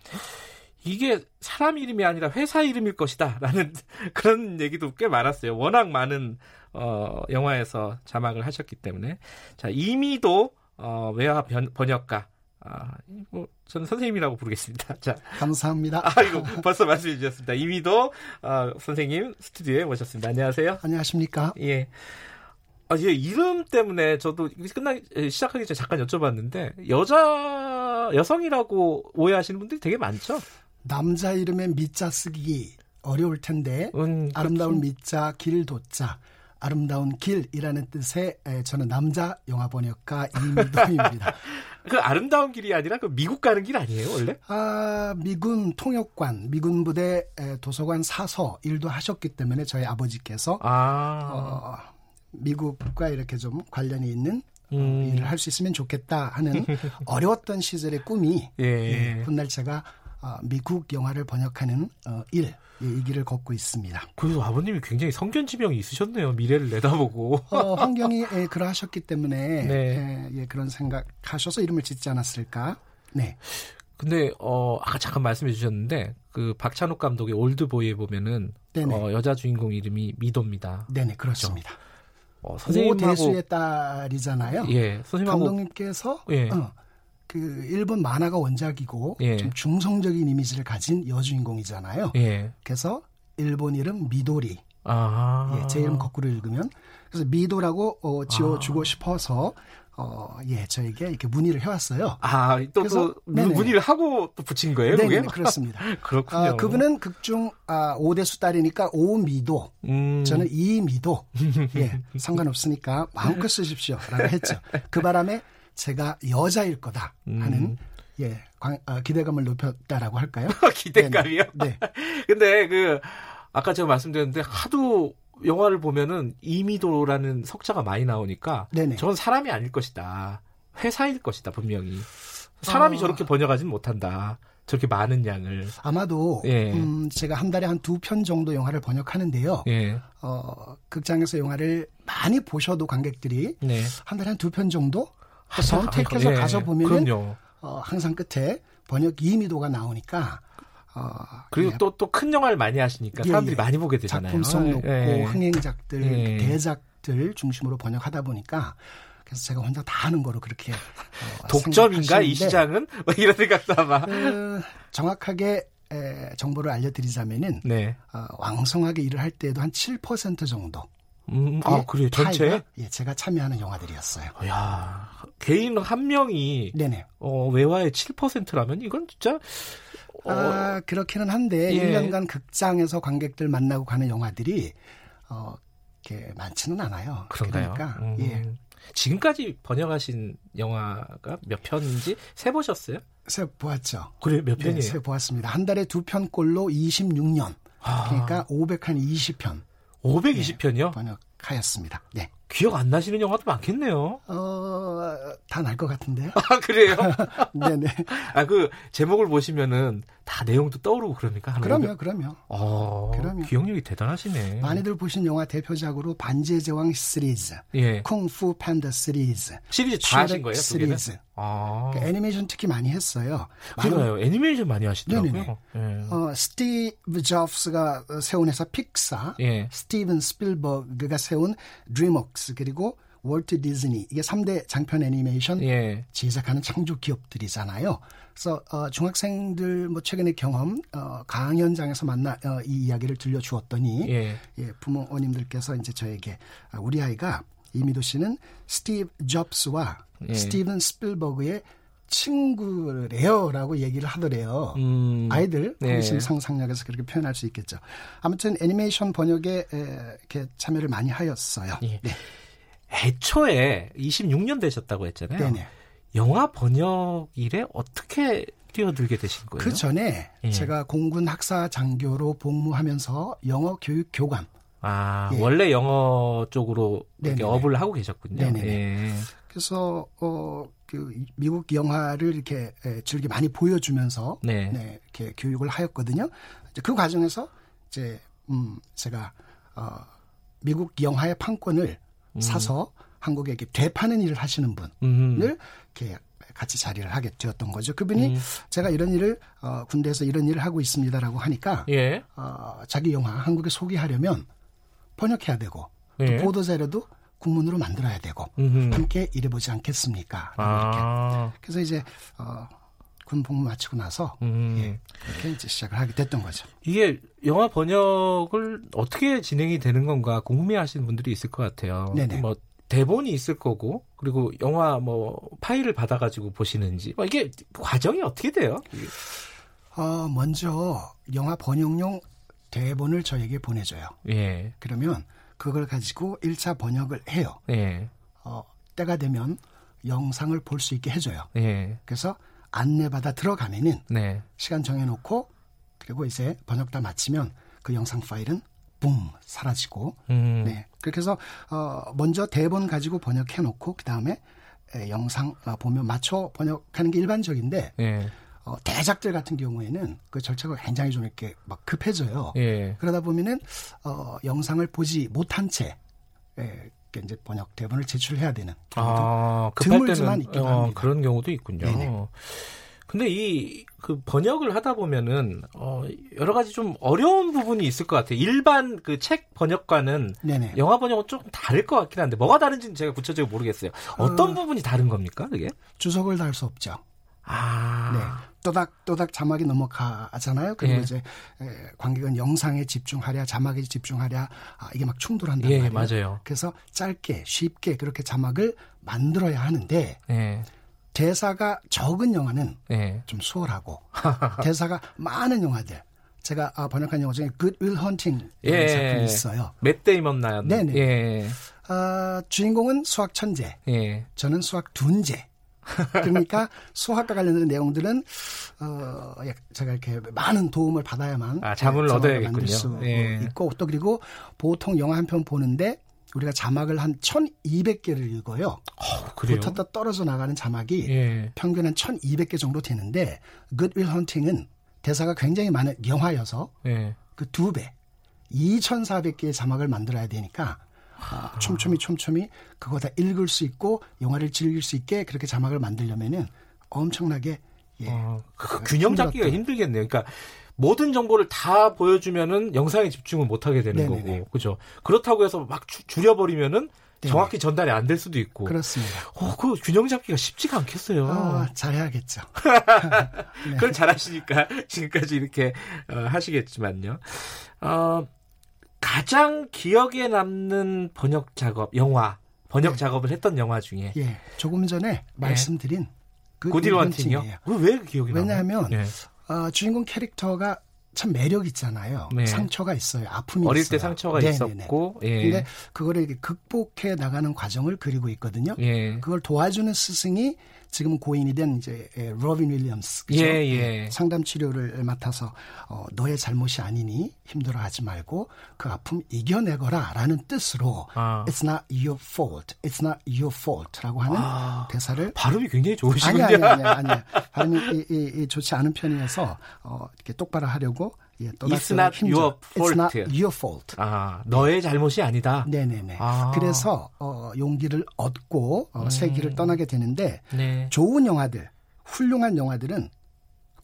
이게 사람 이름이 아니라 회사 이름일 것이다라는 <laughs> 그런 얘기도 꽤 많았어요. 워낙 많은 어, 영화에서 자막을 하셨기 때문에 자 이미도 어, 외화 번역가 아, 뭐, 저는 선생님이라고 부르겠습니다. <laughs> 자. 감사합니다. 아, 이거 벌써 말씀해 주셨습니다. 이미도, 어, 선생님 스튜디오에 모셨습니다. 안녕하세요. 안녕하십니까. 예. 아, 예, 이름 때문에 저도 끝나 시작하기 전에 잠깐 여쭤봤는데 여자 여성이라고 오해하시는 분들이 되게 많죠. 남자 이름에 미자 쓰기 어려울 텐데 음, 아름다운 미자 길 도자 아름다운 길이라는 뜻의 저는 남자 영화 번역가 이미도입니다. <laughs> 그 아름다운 길이 아니라 그 미국 가는 길 아니에요 원래? 아 미군 통역관, 미군 부대 도서관 사서 일도 하셨기 때문에 저희 아버지께서 아. 어, 미국과 이렇게 좀 관련이 있는 어, 음. 일을 할 수 있으면 좋겠다 하는 <laughs> 어려웠던 시절의 꿈이 예. 예, 훗날 제가 어, 미국 영화를 번역하는 어, 일, 예, 이 길을 걷고 있습니다. 그래서 아버님이 굉장히 성견 지명이 있으셨네요. 미래를 내다보고. 어, 환경이 예, 그러하셨기 때문에 네. 예, 예, 그런 생각하셔서 이름을 짓지 않았을까. 네. 근데 어 아까 잠깐 말씀해 주셨는데 그 박찬욱 감독의 올드보이에 보면은 어, 여자 주인공 이름이 미도입니다. 네네 그렇습니다. 그렇죠? 어, 선생님하고 대수의 딸이잖아요. 예, 선생님하고 감독님께서 예. 어, 그 일본 만화가 원작이고 예. 좀 중성적인 이미지를 가진 여주인공이잖아요. 예. 그래서 일본 이름 미도리. 아. 예, 제 이름 거꾸로 읽으면 그래서 미도라고 어, 지어주고 아. 싶어서 어, 예, 저에게 이렇게 문의를 해왔어요. 아, 또, 또 문의를 하고 또 붙인 거예요? 네, 그렇습니다. <laughs> 그렇군요. 아, 그분은 극중 아, 5대수 딸이니까 오미도, 음. 저는 이미도, <laughs> 예, 상관없으니까 마음껏 쓰십시오. 라고 했죠. 그 바람에 제가 여자일 거다 하는 음. 예, 광, 아, 기대감을 높였다라고 할까요? <laughs> 기대감이요? 네. 네. <laughs> 근데 그 아까 제가 말씀드렸는데 하도 영화를 보면은 이미도라는 석자가 많이 나오니까 네네. 저건 사람이 아닐 것이다. 회사일 것이다 분명히. 사람이 아... 저렇게 번역하지는 못한다. 저렇게 많은 양을. 아마도 예. 음, 제가 한 달에 한 두 편 정도 영화를 번역하는데요. 예. 어, 극장에서 영화를 많이 보셔도 관객들이 네. 한 달에 한 두 편 정도 선택해서 예. 가서 보면은 어, 항상 끝에 번역 이미도가 나오니까 어, 그리고 예. 또또 큰 영화를 많이 하시니까 사람들이 예, 예. 많이 보게 되잖아요. 작품성 높고 예. 흥행작들, 예. 대작들 중심으로 번역하다 보니까 그래서 제가 혼자 다 하는 거로 그렇게 어, 독점인가 이 시장은 <laughs> 뭐 이런 생각도 아마 그, 정확하게 에, 정보를 알려드리자면은 네. 어, 왕성하게 일을 할 때에도 한 7% 정도. 음, 아 그래요 전체? 예, 제가 참여하는 영화들이었어요. 야 개인 한 명이 네네. 어, 외화의 7%라면 이건 진짜 아, 그렇기는 한데 예. 1년간 극장에서 관객들 만나고 가는 영화들이 어, 이렇게 많지는 않아요. 그런가요? 그러니까 음. 예. 지금까지 번역하신 영화가 몇 편인지 세 보셨어요? 세 보았죠. 그래 몇 편이에요? 네, 세 보았습니다. 한 달에 두 편꼴로 26년. 아. 그러니까 520편. 520편이요? 네, 번역 하였습니다. 네. 기억 안 나시는 영화도 많겠네요. 어, 다 날 것 같은데요. <laughs> 아, 그래요? <laughs> 네네. 아, 그, 제목을 보시면은 다 내용도 떠오르고 그럽니까? 그럼요, 그럼요. 어, 그럼요. 기억력이 대단하시네. 많이들 보신 영화 대표작으로 반지의 제왕 시리즈, 예. 쿵푸 팬더 시리즈, 시리즈 다 하신 거예요? 시리즈. 아. 그 애니메이션 특히 많이 했어요. 그래요. 애니메이션 많이 하시더라고요. 네. 어, 스티브 잡스가 세운 회사 픽사, 예. 스티븐 스필버그가 세운 드림웍스 그리고 월트 디즈니 이게 3대 장편 애니메이션 예. 제작하는 창조 기업들이잖아요. 그래서 어, 중학생들 뭐 최근의 경험 어, 강연장에서 만나 어, 이 이야기를 들려주었더니 예. 예, 부모님들께서 이제 저에게 아, 우리 아이가 이미도 씨는 스티브 잡스와 예. 스티븐 스필버그의 친구래요라고 얘기를 하더래요. 음, 아이들 호기심 네. 상상력에서 그렇게 표현할 수 있겠죠. 아무튼 애니메이션 번역에 에, 이렇게 참여를 많이 하였어요. 예. 네. 애초에 26년 되셨다고 했잖아요. 네네. 영화 번역 일에 어떻게 뛰어들게 되신 거예요? 그 전에 예. 제가 공군 학사 장교로 복무하면서 영어 교육 교감. 아 예. 원래 영어 쪽으로 이렇게 업을 하고 계셨군요. 네네. 예. 그래서 어. 그 미국 영화를 이렇게 즐겨 많이 보여주면서 네. 네, 이렇게 교육을 하였거든요. 이제 그 과정에서 이제 음 제가 어 미국 영화의 판권을 음. 사서 한국에 이렇게 되파는 일을 하시는 분을 음. 이렇게 같이 자리를 하게 되었던 거죠. 그분이 음. 제가 이런 일을 어, 군대에서 이런 일을 하고 있습니다라고 하니까 예. 어, 자기 영화 한국에 소개하려면 번역해야 되고 예. 또 보도 자료도 국문으로 만들어야 되고 음흠. 함께 일해보지 않겠습니까? 아. 이렇게. 그래서 이제 어, 군 복무 마치고 나서 음. 예, 그렇게 이제 시작을 하게 됐던 거죠. 이게 영화 번역을 어떻게 진행이 되는 건가 궁금해하시는 분들이 있을 것 같아요. 네네. 뭐 대본이 있을 거고 그리고 영화 뭐 파일을 받아가지고 보시는지 뭐 이게 과정이 어떻게 돼요? 어, 먼저 영화 번역용 대본을 저에게 보내줘요. 예. 그러면 그걸 가지고 1차 번역을 해요. 예. 어, 때가 되면 영상을 볼 수 있게 해줘요. 예. 그래서 안내받아 들어가면은 네. 시간 정해놓고 그리고 이제 번역 다 마치면 그 영상 파일은 붐 사라지고 음. 네 그렇게 해서 어 먼저 대본 가지고 번역해 놓고 그 다음에 영상 보면 맞춰 번역하는 게 일반적인데 예. 어, 대작들 같은 경우에는 그 절차가 굉장히 좀 이렇게 막 급해져요. 예. 그러다 보면은 어, 영상을 보지 못한 채 예, 이제 번역 대본을 제출해야 되는 아, 급할 때는 어, 그런 경우도 있군요. 네네. 근데 이 그 번역을 하다 보면은 어 여러 가지 좀 어려운 부분이 있을 것 같아요. 일반 그 책 번역과는 네네. 영화 번역은 조금 다를 것 같긴 한데 뭐가 다른지는 제가 구체적으로 모르겠어요. 어떤 어, 부분이 다른 겁니까, 그게? 주석을 달 수 없죠. 아. 네. 또닥또닥 자막이 넘어가잖아요. 그리고 예. 이제 관객은 영상에 집중하랴, 자막에 집중하랴, 아, 이게 막 충돌한단 예, 말이에요. 맞아요. 그래서 짧게 쉽게 그렇게 자막을 만들어야 하는데 예. 대사가 적은 영화는 예. 좀 수월하고 <laughs> 대사가 많은 영화들 제가 아, 번역한 영화 중에 Good Will Hunting 예. 작품이 있어요. 맷 데이먼 나였 네네. 예. 어, 주인공은 수학 천재, 예. 저는 수학 둔재. 그러니까 수학과 관련된 내용들은 어 제가 이렇게 많은 도움을 받아야만 아, 자문을 얻어야겠군요. 수 예. 있고 또 그리고 보통 영화 한 편 보는데 우리가 자막을 한 1200개를 읽어요. 어, 붙었다 떨어져 나가는 자막이 예. 평균 한 1200개 정도 되는데 Good Will Hunting은 대사가 굉장히 많은 영화여서 예. 그두 배, 2400개의 자막을 만들어야 되니까 아, 촘촘히 촘촘히 그거 다 읽을 수 있고 영화를 즐길 수 있게 그렇게 자막을 만들려면은 엄청나게 예, 어, 그 균형 잡기가 힘들겠네요. 그러니까 모든 정보를 다 보여주면은 영상에 집중을 못 하게 되는 네네네. 거고, 그죠? 그렇다고 해서 막 주, 줄여버리면은 네 정확히 전달이 안 될 수도 있고. 그렇습니다. 어, 그 균형 잡기가 쉽지가 않겠어요. 어, 잘해야겠죠. <laughs> 네. 그걸 잘하시니까 지금까지 이렇게 어, 하시겠지만요. 어, 가장 기억에 남는 번역 작업, 영화, 번역 네. 작업을 했던 영화 중에. 예. 조금 전에 말씀드린 네. 그 Good Will Hunting이요? 왜 기억이 나요? 왜냐하면 네. 어, 주인공 캐릭터가 참 매력 있잖아요. 네. 상처가 있어요. 아픔이 어릴 있어요. 때 상처가 네네네. 있었고, 예. 근데 그거를 극복해 나가는 과정을 그리고 있거든요. 예. 그걸 도와주는 스승이 지금 고인이 된 이제 로빈 윌리엄스 그죠? 예, 예. 상담 치료를 맡아서 어, 너의 잘못이 아니니 힘들어하지 말고 그 아픔 이겨내거라라는 뜻으로 아. It's not your fault, It's not your fault라고 하는 아. 대사를 발음이 굉장히 좋으시군요. 아니 아니 아니 아니 발음이 이, 이, 이 좋지 않은 편이어서 어, 이렇게 똑바로 하려고 예, It's not 힘줘. your fault. It's not your fault. 아, 너의 잘못이 아니다. 네네네. 아. 그래서 어, 용기를 얻고 어, 음. 세계를 떠나게 되는데 네. 좋은 영화들, 훌륭한 영화들은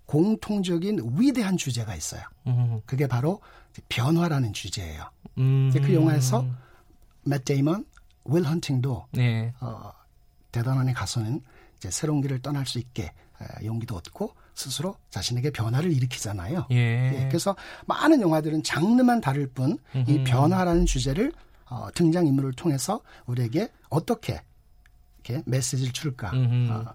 공통적인 위대한 주제가 있어요. 음. 그게 바로 변화라는 주제예요. 음. 그 영화에서 맷 데이먼, 윌 헌팅도 네. 어, 대단원에 가서는 이제 새로운 길을 떠날 수 있게 용기도 얻고 스스로 자신에게 변화를 일으키잖아요. 예. 예. 그래서 많은 영화들은 장르만 다를 뿐 이 변화라는 주제를 어, 등장 인물을 통해서 우리에게 어떻게 이렇게 메시지를 줄까. 어.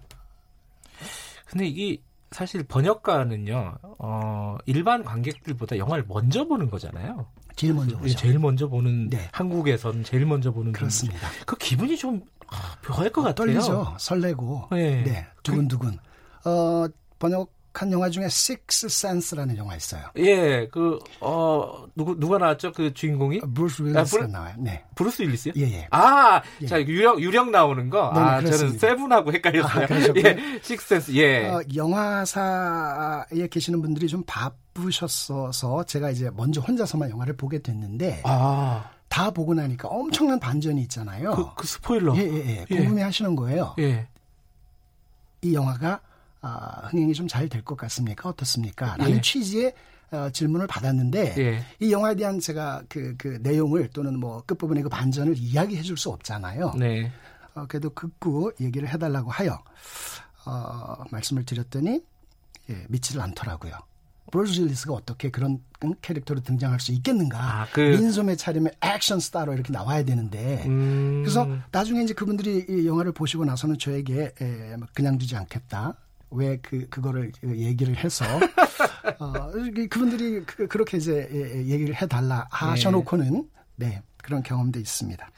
근데 이게 사실 번역가는요, 어, 일반 관객들보다 영화를 먼저 보는 거잖아요. 제일 먼저 보죠. 제일 먼저 보는 네. 한국에선 제일 먼저 보는 그렇습니다. 그 기분이 좀 아, 묘할 것 아, 같아요. 떨리죠. 설레고. 네. 네. 두근두근. 어, 번역 한 영화 중에 Six Sense라는 영화 있어요. 예, 그, 어, 누구, 누가 나왔죠? 그 주인공이? 브루스 윌리스가 아, 브루, 나와요. 네. 브루스 윌리스요? 예, 예. 아, 예. 자, 유령, 유령 나오는 거? 네, 네 아, 그렇습니다. 저는 Seven하고 헷갈렸어요. 아, 예, Six Sense, 예. 어, 영화사에 계시는 분들이 좀 바쁘셨어서 제가 이제 먼저 혼자서만 영화를 보게 됐는데. 아. 다 보고 나니까 엄청난 반전이 있잖아요. 그, 그 스포일러. 예, 예, 예. 예. 궁금해 하시는 거예요. 예. 이 영화가 아, 흥행이 좀 잘 될 것 같습니까? 어떻습니까? 라는 예. 취지의 어, 질문을 받았는데 예. 이 영화에 대한 제가 그, 그 내용을 또는 뭐 끝부분의 그 반전을 이야기해 줄 수 없잖아요. 네. 어, 그래도 극구 얘기를 해달라고 하여 어, 말씀을 드렸더니 예, 믿지를 않더라고요. 브루스 윌리스가 어떻게 그런 캐릭터로 등장할 수 있겠는가? 아, 그... 민소매 차림의 액션 스타로 이렇게 나와야 되는데 음... 그래서 나중에 이제 그분들이 이 영화를 보시고 나서는 저에게 에, 뭐 그냥 두지 않겠다. 왜 그 그거를 얘기를 해서 <laughs> 어, 그분들이 그, 렇게 이제 얘기를 해달라 하셔놓고는 네, 네 그런 경험도 있습니다.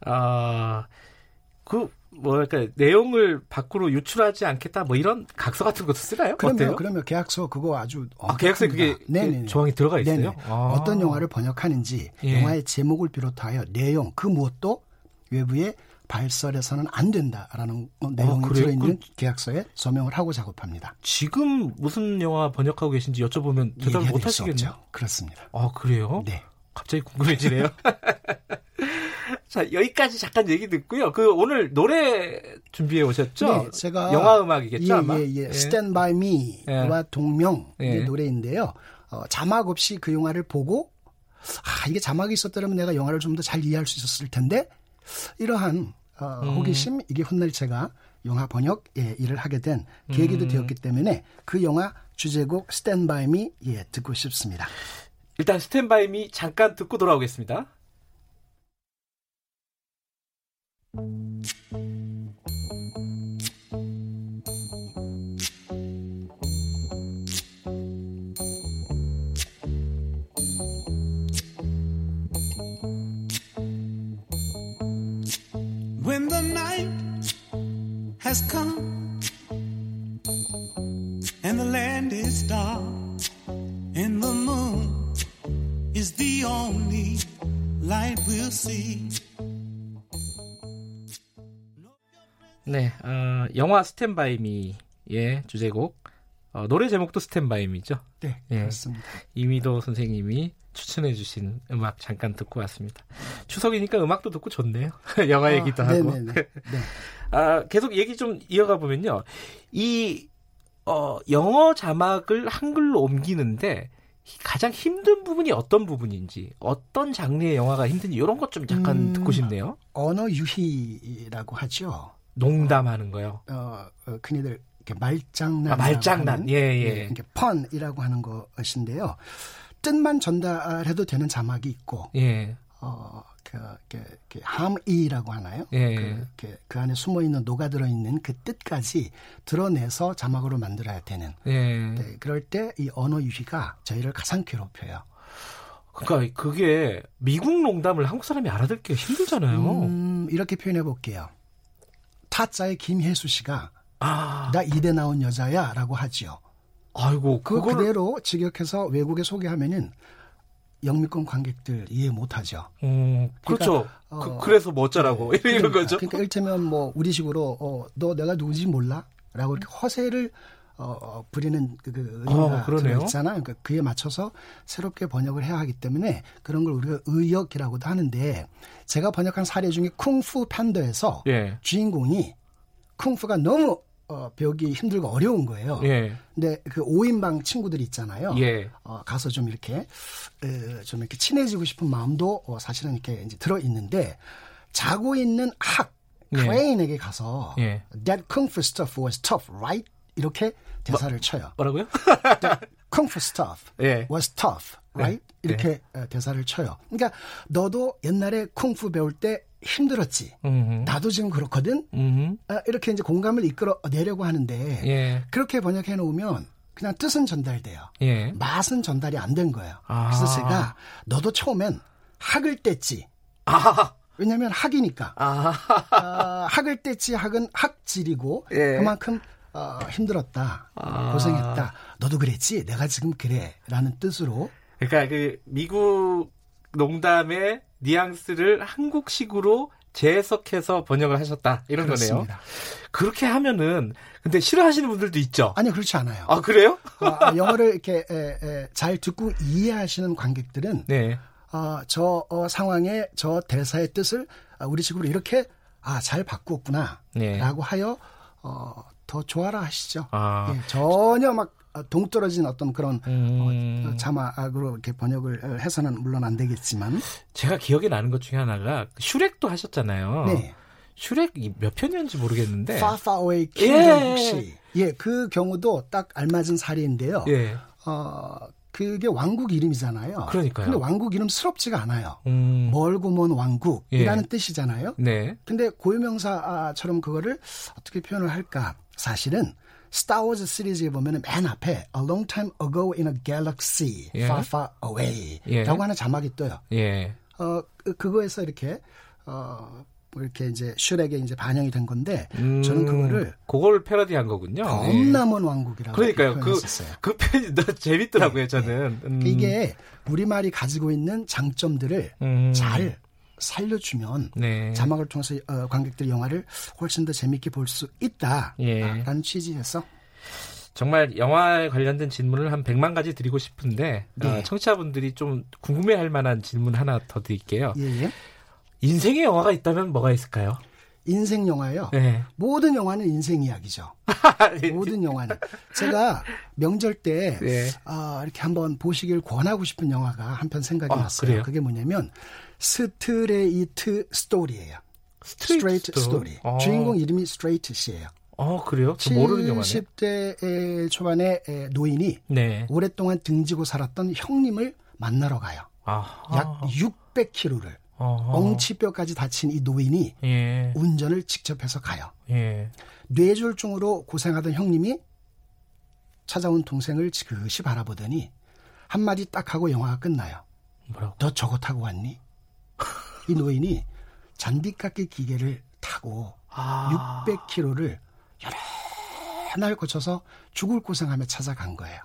아그 뭐랄까 내용을 밖으로 유출하지 않겠다 뭐 이런 각서 같은 것도 쓰나요? 그러면 그러면 계약서 그거 아주 아, 계약서에 그게 네네 조항이 들어가 있어요. 아. 어떤 영화를 번역하는지 예. 영화의 제목을 비롯하여 내용 그 무엇도 외부에 발설해서는 안 된다라는 내용이 아, 들어있는 계약서에 서명을 하고 작업합니다. 지금 무슨 영화 번역하고 계신지 여쭤보면 대답을 못 하시겠네요. 그렇습니다. 아 그래요? 네. 갑자기 궁금해지네요. <laughs> 자, 여기까지 잠깐 얘기 듣고요. 그 오늘 노래 준비해 오셨죠? 네, 제가 영화 음악이겠죠, 예, 아마. 예, 예. 예. Stand by Me와 예. 동명 예. 노래인데요. 어, 자막 없이 그 영화를 보고 아, 이게 자막이 있었더라면 내가 영화를 좀 더 잘 이해할 수 있었을 텐데 이러한 어, 음. 호기심 이게 훗날 제가 영화 번역 예, 일을 하게 된 계기도 음. 되었기 때문에 그 영화 주제곡 Me 예, 듣고 싶습니다. 일단 Me 잠깐 듣고 돌아오겠습니다. Has come and the land is dark and the moon is the only light we'll see. 네, 어, 영화 스탠바이미의 주제곡 어, 노래 제목도 스탠바이미죠. 네, 예, 그렇습니다. 이미도 선생님이 추천해주신 음악 잠깐 듣고 왔습니다. 추석이니까 음악도 듣고 좋네요. <laughs> 영화 아, 얘기도 하고. 네. 아, 계속 얘기 좀 이어가 보면요, 이 어, 영어 자막을 한글로 옮기는데 가장 힘든 부분이 어떤 부분인지, 어떤 장르의 영화가 힘든지 이런 것 좀 잠깐 음, 듣고 싶네요. 언어 유희라고 하죠. 농담하는 거요. 어, 어 흔히들 말장난. 아, 말장난. 예, 예. 이게 펀이라고 하는 것인데요. 뜻만 전달해도 되는 자막이 있고, 예. 어, 그, 그, 그 함이라고 하나요? 예. 그, 그, 그, 안에 숨어 있는 녹아 들어 있는 그 뜻까지 드러내서 자막으로 만들어야 되는. 예. 네, 그럴 때 이 언어 유희가 저희를 가장 괴롭혀요. 그러니까 그게 미국 농담을 한국 사람이 알아듣기가 힘들잖아요. 음, 이렇게 표현해 볼게요. 타짜의 김혜수 씨가 아. 나 이대 나온 여자야라고 하지요. 아이고 그 그걸... 그대로 직역해서 외국에 소개하면은 영미권 관객들 이해 못하죠. 음, 그렇죠. 그러니까, 어, 그, 래서 멋져라고 네, <laughs> 이런 그러니까, 거죠. 그러니까 일테면 뭐 우리식으로 어, 너 내가 누구지 몰라?라고 이렇게 허세를 어, 어 부리는 그, 그 의미가 어, 있잖아요. 그러니까 그에 맞춰서 새롭게 번역을 해야 하기 때문에 그런 걸 우리가 의역이라고도 하는데 제가 번역한 사례 중에 쿵푸 판더에서 예. 주인공이 쿵푸가 너무 어, 배우기 힘들고 어려운 거예요. 예. 근데 그 5인방 친구들 있잖아요. 예. 어, 가서 좀 이렇게, 어, 좀 이렇게 친해지고 싶은 마음도 어, 사실은 이렇게 이제 들어 있는데 자고 있는 학, 예. 크레인에게 가서 예. That kung fu stuff was tough, right? 이렇게 대사를 뭐, 쳐요. 뭐라고요? <laughs> Kung fu stuff 예. was tough, right? 예. 이렇게 예. 대사를 쳐요. 그러니까 너도 옛날에 쿵푸 배울 때 힘들었지. 음흠. 나도 지금 그렇거든. 아, 이렇게 이제 공감을 이끌어 내려고 하는데 예. 그렇게 번역해 놓으면 그냥 뜻은 전달돼요. 예. 맛은 전달이 안 된 거예요. 아. 그래서 제가 너도 처음엔 학을 뗐지. 아. 왜냐하면 학이니까. 아. 아, 학을 뗐지 학은 학질이고 예. 그만큼 어, 힘들었다, 아. 고생했다. 너도 그랬지? 내가 지금 그래.라는 뜻으로. 그러니까 그 미국 농담의 뉘앙스를 한국식으로 재해석해서 번역을 하셨다 이런 그렇습니다. 거네요. 그렇게 하면은 근데 싫어하시는 분들도 있죠. 아니요 그렇지 않아요. 아 그래요? 어, 영어를 이렇게 에, 에, 잘 듣고 이해하시는 관객들은 네. 어, 저 어, 상황에 저 대사의 뜻을 아, 우리 식으로 이렇게 아, 잘 바꾸었구나. 네. 라고 하여 어, 더 좋아라 하시죠. 아. 예, 전혀 막 동떨어진 어떤 그런 음. 어, 자막으로 이렇게 번역을 해서는 물론 안 되겠지만 제가 기억에 나는 것 중에 하나가 슈렉도 하셨잖아요. 네. 슈렉 몇 편이었는지 모르겠는데 Far Far Away Kingdom 예. 혹시 예, 그 경우도 딱 알맞은 사례인데요. 예. 어, 그게 왕국 이름이잖아요. 그러니까요. 근데 왕국 이름 스럽지가 않아요. 음. 멀고 먼 왕국이라는 예. 뜻이잖아요. 네. 근데 고유명사처럼 그거를 어떻게 표현을 할까? 사실은 스타워즈 시리즈에 보면은 맨 앞에 A long time ago in a galaxy 예. far far away라고 예. 하는 자막이 떠요. 예. 어 그, 그거에서 이렇게 어뭐 이렇게 이제 슈렉에 이제 반영이 된 건데 음, 저는 그거를 그걸 패러디한 거군요. 겁나먼 예. 왕국이라고 그러니까요. 그, 그 편이 너무 재밌더라고요. 네, 저는 네. 음. 이게 우리 말이 가지고 있는 장점들을 음. 잘 살려주면 네. 자막을 통해서 어, 관객들이 영화를 훨씬 더 재밌게 볼 수 있다라는 예. 취지에서 정말 영화에 관련된 질문을 한 100만 가지 드리고 싶은데 네. 어, 청취자분들이 좀 궁금해할 만한 질문 하나 더 드릴게요. 예, 예. 인생의 영화가 있다면 뭐가 있을까요? 인생 영화요. 네. 모든 영화는 인생 이야기죠. <laughs> 모든 영화는 제가 명절 때 네. 어, 이렇게 한번 보시길 권하고 싶은 영화가 한 편 생각이 아, 났어요. 그래요? 그게 뭐냐면 스트레이트 스토리예요. 스트레이트 스토리. 아. 주인공 이름이 스트레이트 씨예요. 아 그래요? 저 모르는 영화네. 70대 초반에 노인이 네. 오랫동안 등지고 살았던 형님을 만나러 가요. 아하. 약 600km를 엉치뼈까지 다친 이 노인이 예. 운전을 직접 해서 가요. 예. 뇌졸중으로 고생하던 형님이 찾아온 동생을 지그시 바라보더니 한마디 딱 하고 영화가 끝나요. 뭐라고? 너 저거 타고 왔니? 이 노인이 잔디깎기 기계를 타고 아. 600km를 여러 날 거쳐서 죽을 고생하며 찾아간 거예요.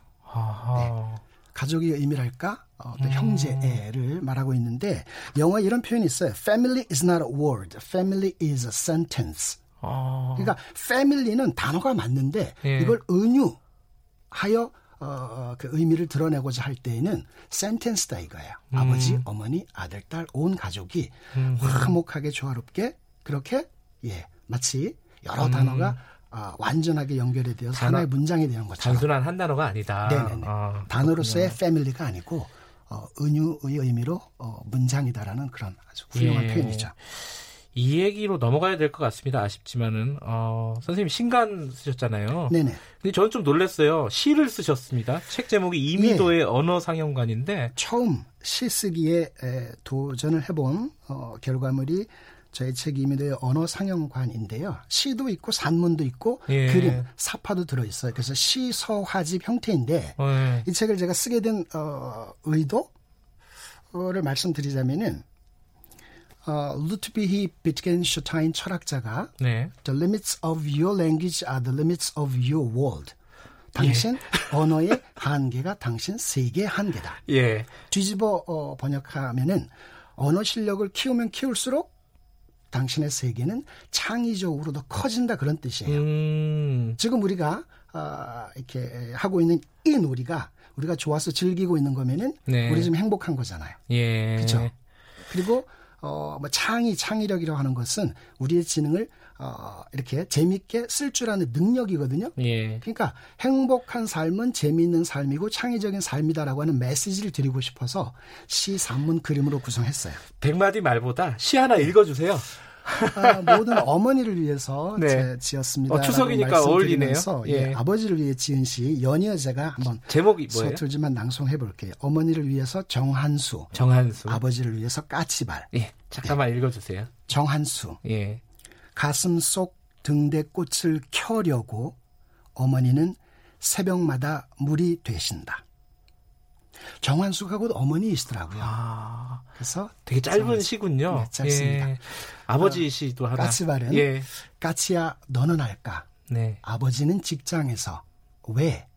네. 가족의 의미랄까? 어, 음. 형제를 말하고 있는데 영어 이런 표현이 있어요. Family is not a word. Family is a sentence. 아. 그러니까 family는 단어가 맞는데 예. 이걸 은유하여 어, 그 의미를 드러내고자 할 때에는 센텐스다 이거예요. 음. 아버지, 어머니, 아들, 딸, 온 가족이 음. 화목하게 조화롭게 그렇게 예 마치 여러 음. 단어가 어, 완전하게 연결이 되어서 단어, 하나의 문장이 되는 거죠. 단순한 한 단어가 아니다. 네네네. 아, 단어로서의 패밀리가 아니고 어, 은유의 의미로 어, 문장이다라는 그런 아주 훌륭한 예. 표현이죠. 이 얘기로 넘어가야 될 것 같습니다. 아쉽지만은 어, 선생님 신간 쓰셨잖아요. 네네. 근데 저는 좀 놀랐어요. 시를 쓰셨습니다. 책 제목이 이미도의 예. 언어 상영관인데 처음 시 쓰기에 에, 도전을 해본 어, 결과물이 저의 책 이미도의 언어 상영관인데요. 시도 있고 산문도 있고 예. 그림, 사파도 들어 있어요. 그래서 시서화집 형태인데 예. 이 책을 제가 쓰게 된 어, 의도를 말씀드리자면은 어, 루트비히 비트겐슈타인 철학자가 네. The limits of your language are the limits of your world. 당신 예. <laughs> 언어의 한계가 당신 세계의 한계다. 예. 뒤집어 어, 번역하면은 언어 실력을 키우면 키울수록 당신의 세계는 창의적으로 더 커진다 그런 뜻이에요. 음. 지금 우리가 어, 이렇게 하고 있는 이 놀이가 우리가 좋아서 즐기고 있는 거면은 네. 우리 지금 행복한 거잖아요. 예. 그렇죠. 그리고 어, 뭐 창의, 창의력이라고 하는 것은 우리의 지능을 어, 이렇게 재밌게 쓸 줄 아는 능력이거든요. 예. 그러니까 행복한 삶은 재미있는 삶이고 창의적인 삶이다라고 하는 메시지를 드리고 싶어서 시, 산문, 그림으로 구성했어요. 백마디 말보다 시 하나 읽어주세요. 아, 모든 어머니를 위해서 네. 지었습니다. 어, 추석이니까 어울리네요. 예. 예. 아버지를 위해 지은 시 연이어 제가 한번 제목이 뭐예요? 서툴지만 낭송해 볼게요. 어머니를 위해서 정한수. 정한수. 아버지를 위해서 까치발. 예. 잠깐만 예. 읽어주세요. 정한수. 예. 가슴 속 등대 꽃을 켜려고 어머니는 새벽마다 물이 되신다. 곧 어머니이시더라고요. 아, 그래서 되게 짧은 시군요. 네, 짧습니다. 예. 아버지 어, 시도 하나. 까치발은 예. 까치야 너는 알까? 네. 아버지는 직장에서 왜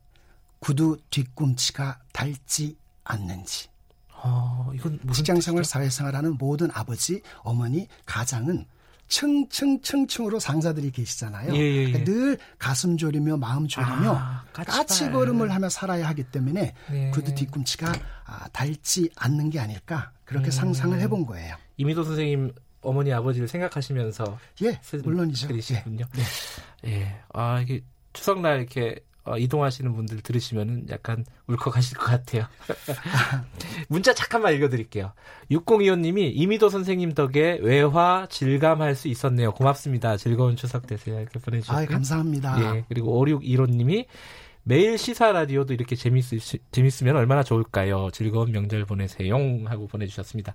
구두 뒤꿈치가 닳지 않는지. 어, 이건 직장생활, 사회생활하는 모든 아버지, 어머니, 가장은 층층층층으로 상사들이 계시잖아요. 예, 예, 예. 그러니까 늘 가슴 졸이며 마음 졸이며 아, 까치 걸음을 하며 살아야 하기 때문에 네. 구두 뒤꿈치가 아, 닳지 않는 게 아닐까 그렇게 음. 상상을 해본 거예요. 이미도 선생님 어머니 아버지를 생각하시면서 예 물론이죠. 그러시군요. 예. 예. 아 이게 추석날 이렇게 어, 이동하시는 분들 들으시면 약간 울컥하실 것 같아요. <laughs> 문자 잠깐만 읽어드릴게요. 6025님이 이미도 선생님 덕에 외화 질감할 수 있었네요. 고맙습니다. 즐거운 추석 되세요. 이렇게 보내주셨고요. 아, 감사합니다. 예, 그리고 5615님이 매일 시사 라디오도 이렇게 재밌, 재밌으면 얼마나 좋을까요? 즐거운 명절 보내세요. 하고 보내주셨습니다.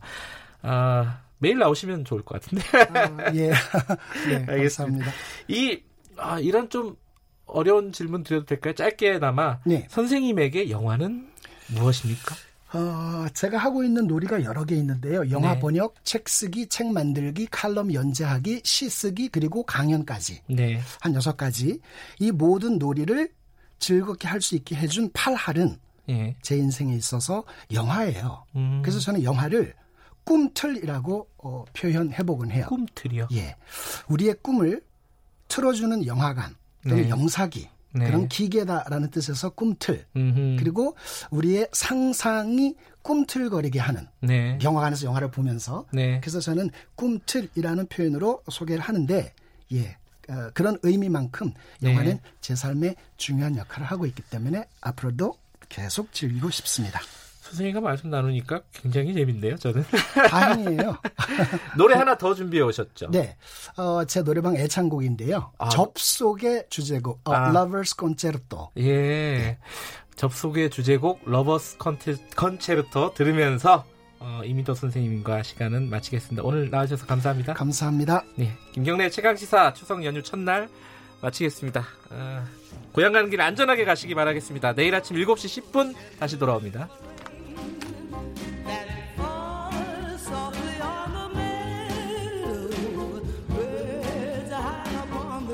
아, 매일 나오시면 좋을 것 같은데. 아, 예. <laughs> 네, 감사합니다. 이, 아, 이런 좀 어려운 질문 드려도 될까요? 짧게나마 네. 선생님에게 영화는 무엇입니까? 어, 제가 하고 있는 놀이가 여러 개 있는데요. 영화 네. 번역, 책 쓰기, 책 만들기, 칼럼 연재하기, 시 쓰기, 그리고 강연까지. 네. 한 여섯 가지. 이 모든 놀이를 즐겁게 할 수 있게 해준 팔할은 예. 제 인생에 있어서 영화예요. 음. 그래서 저는 영화를 꿈틀이라고 어, 표현해보곤 해요. 꿈틀이요? 예. 우리의 꿈을 틀어주는 영화관, 또는 네. 영사기 네. 그런 기계다라는 뜻에서 꿈틀 음흠. 그리고 우리의 상상이 꿈틀거리게 하는 네. 영화관에서 영화를 보면서 네. 그래서 저는 꿈틀이라는 표현으로 소개를 하는데 예 어, 그런 의미만큼 네. 영화는 제 삶에 중요한 역할을 하고 있기 때문에 앞으로도 계속 즐기고 싶습니다. 선생님과 말씀 나누니까 굉장히 재밌네요, 저는. <laughs> 다행이에요. <laughs> 노래 하나 더 준비해 오셨죠? 네. 어, 제 노래방 애창곡인데요. 아. 접속의 주제곡, 어, 아. Lovers Concerto. 예. 네. 접속의 주제곡, Lovers Concerto 들으면서 어, 이미도 선생님과 시간은 마치겠습니다. 오늘 나와주셔서 감사합니다. 감사합니다. 네. 김경래 최강시사 추석 연휴 첫날 마치겠습니다. 어, 고향 가는 길 안전하게 가시기 바라겠습니다. 내일 아침 7시 10분 다시 돌아옵니다.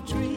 Tree.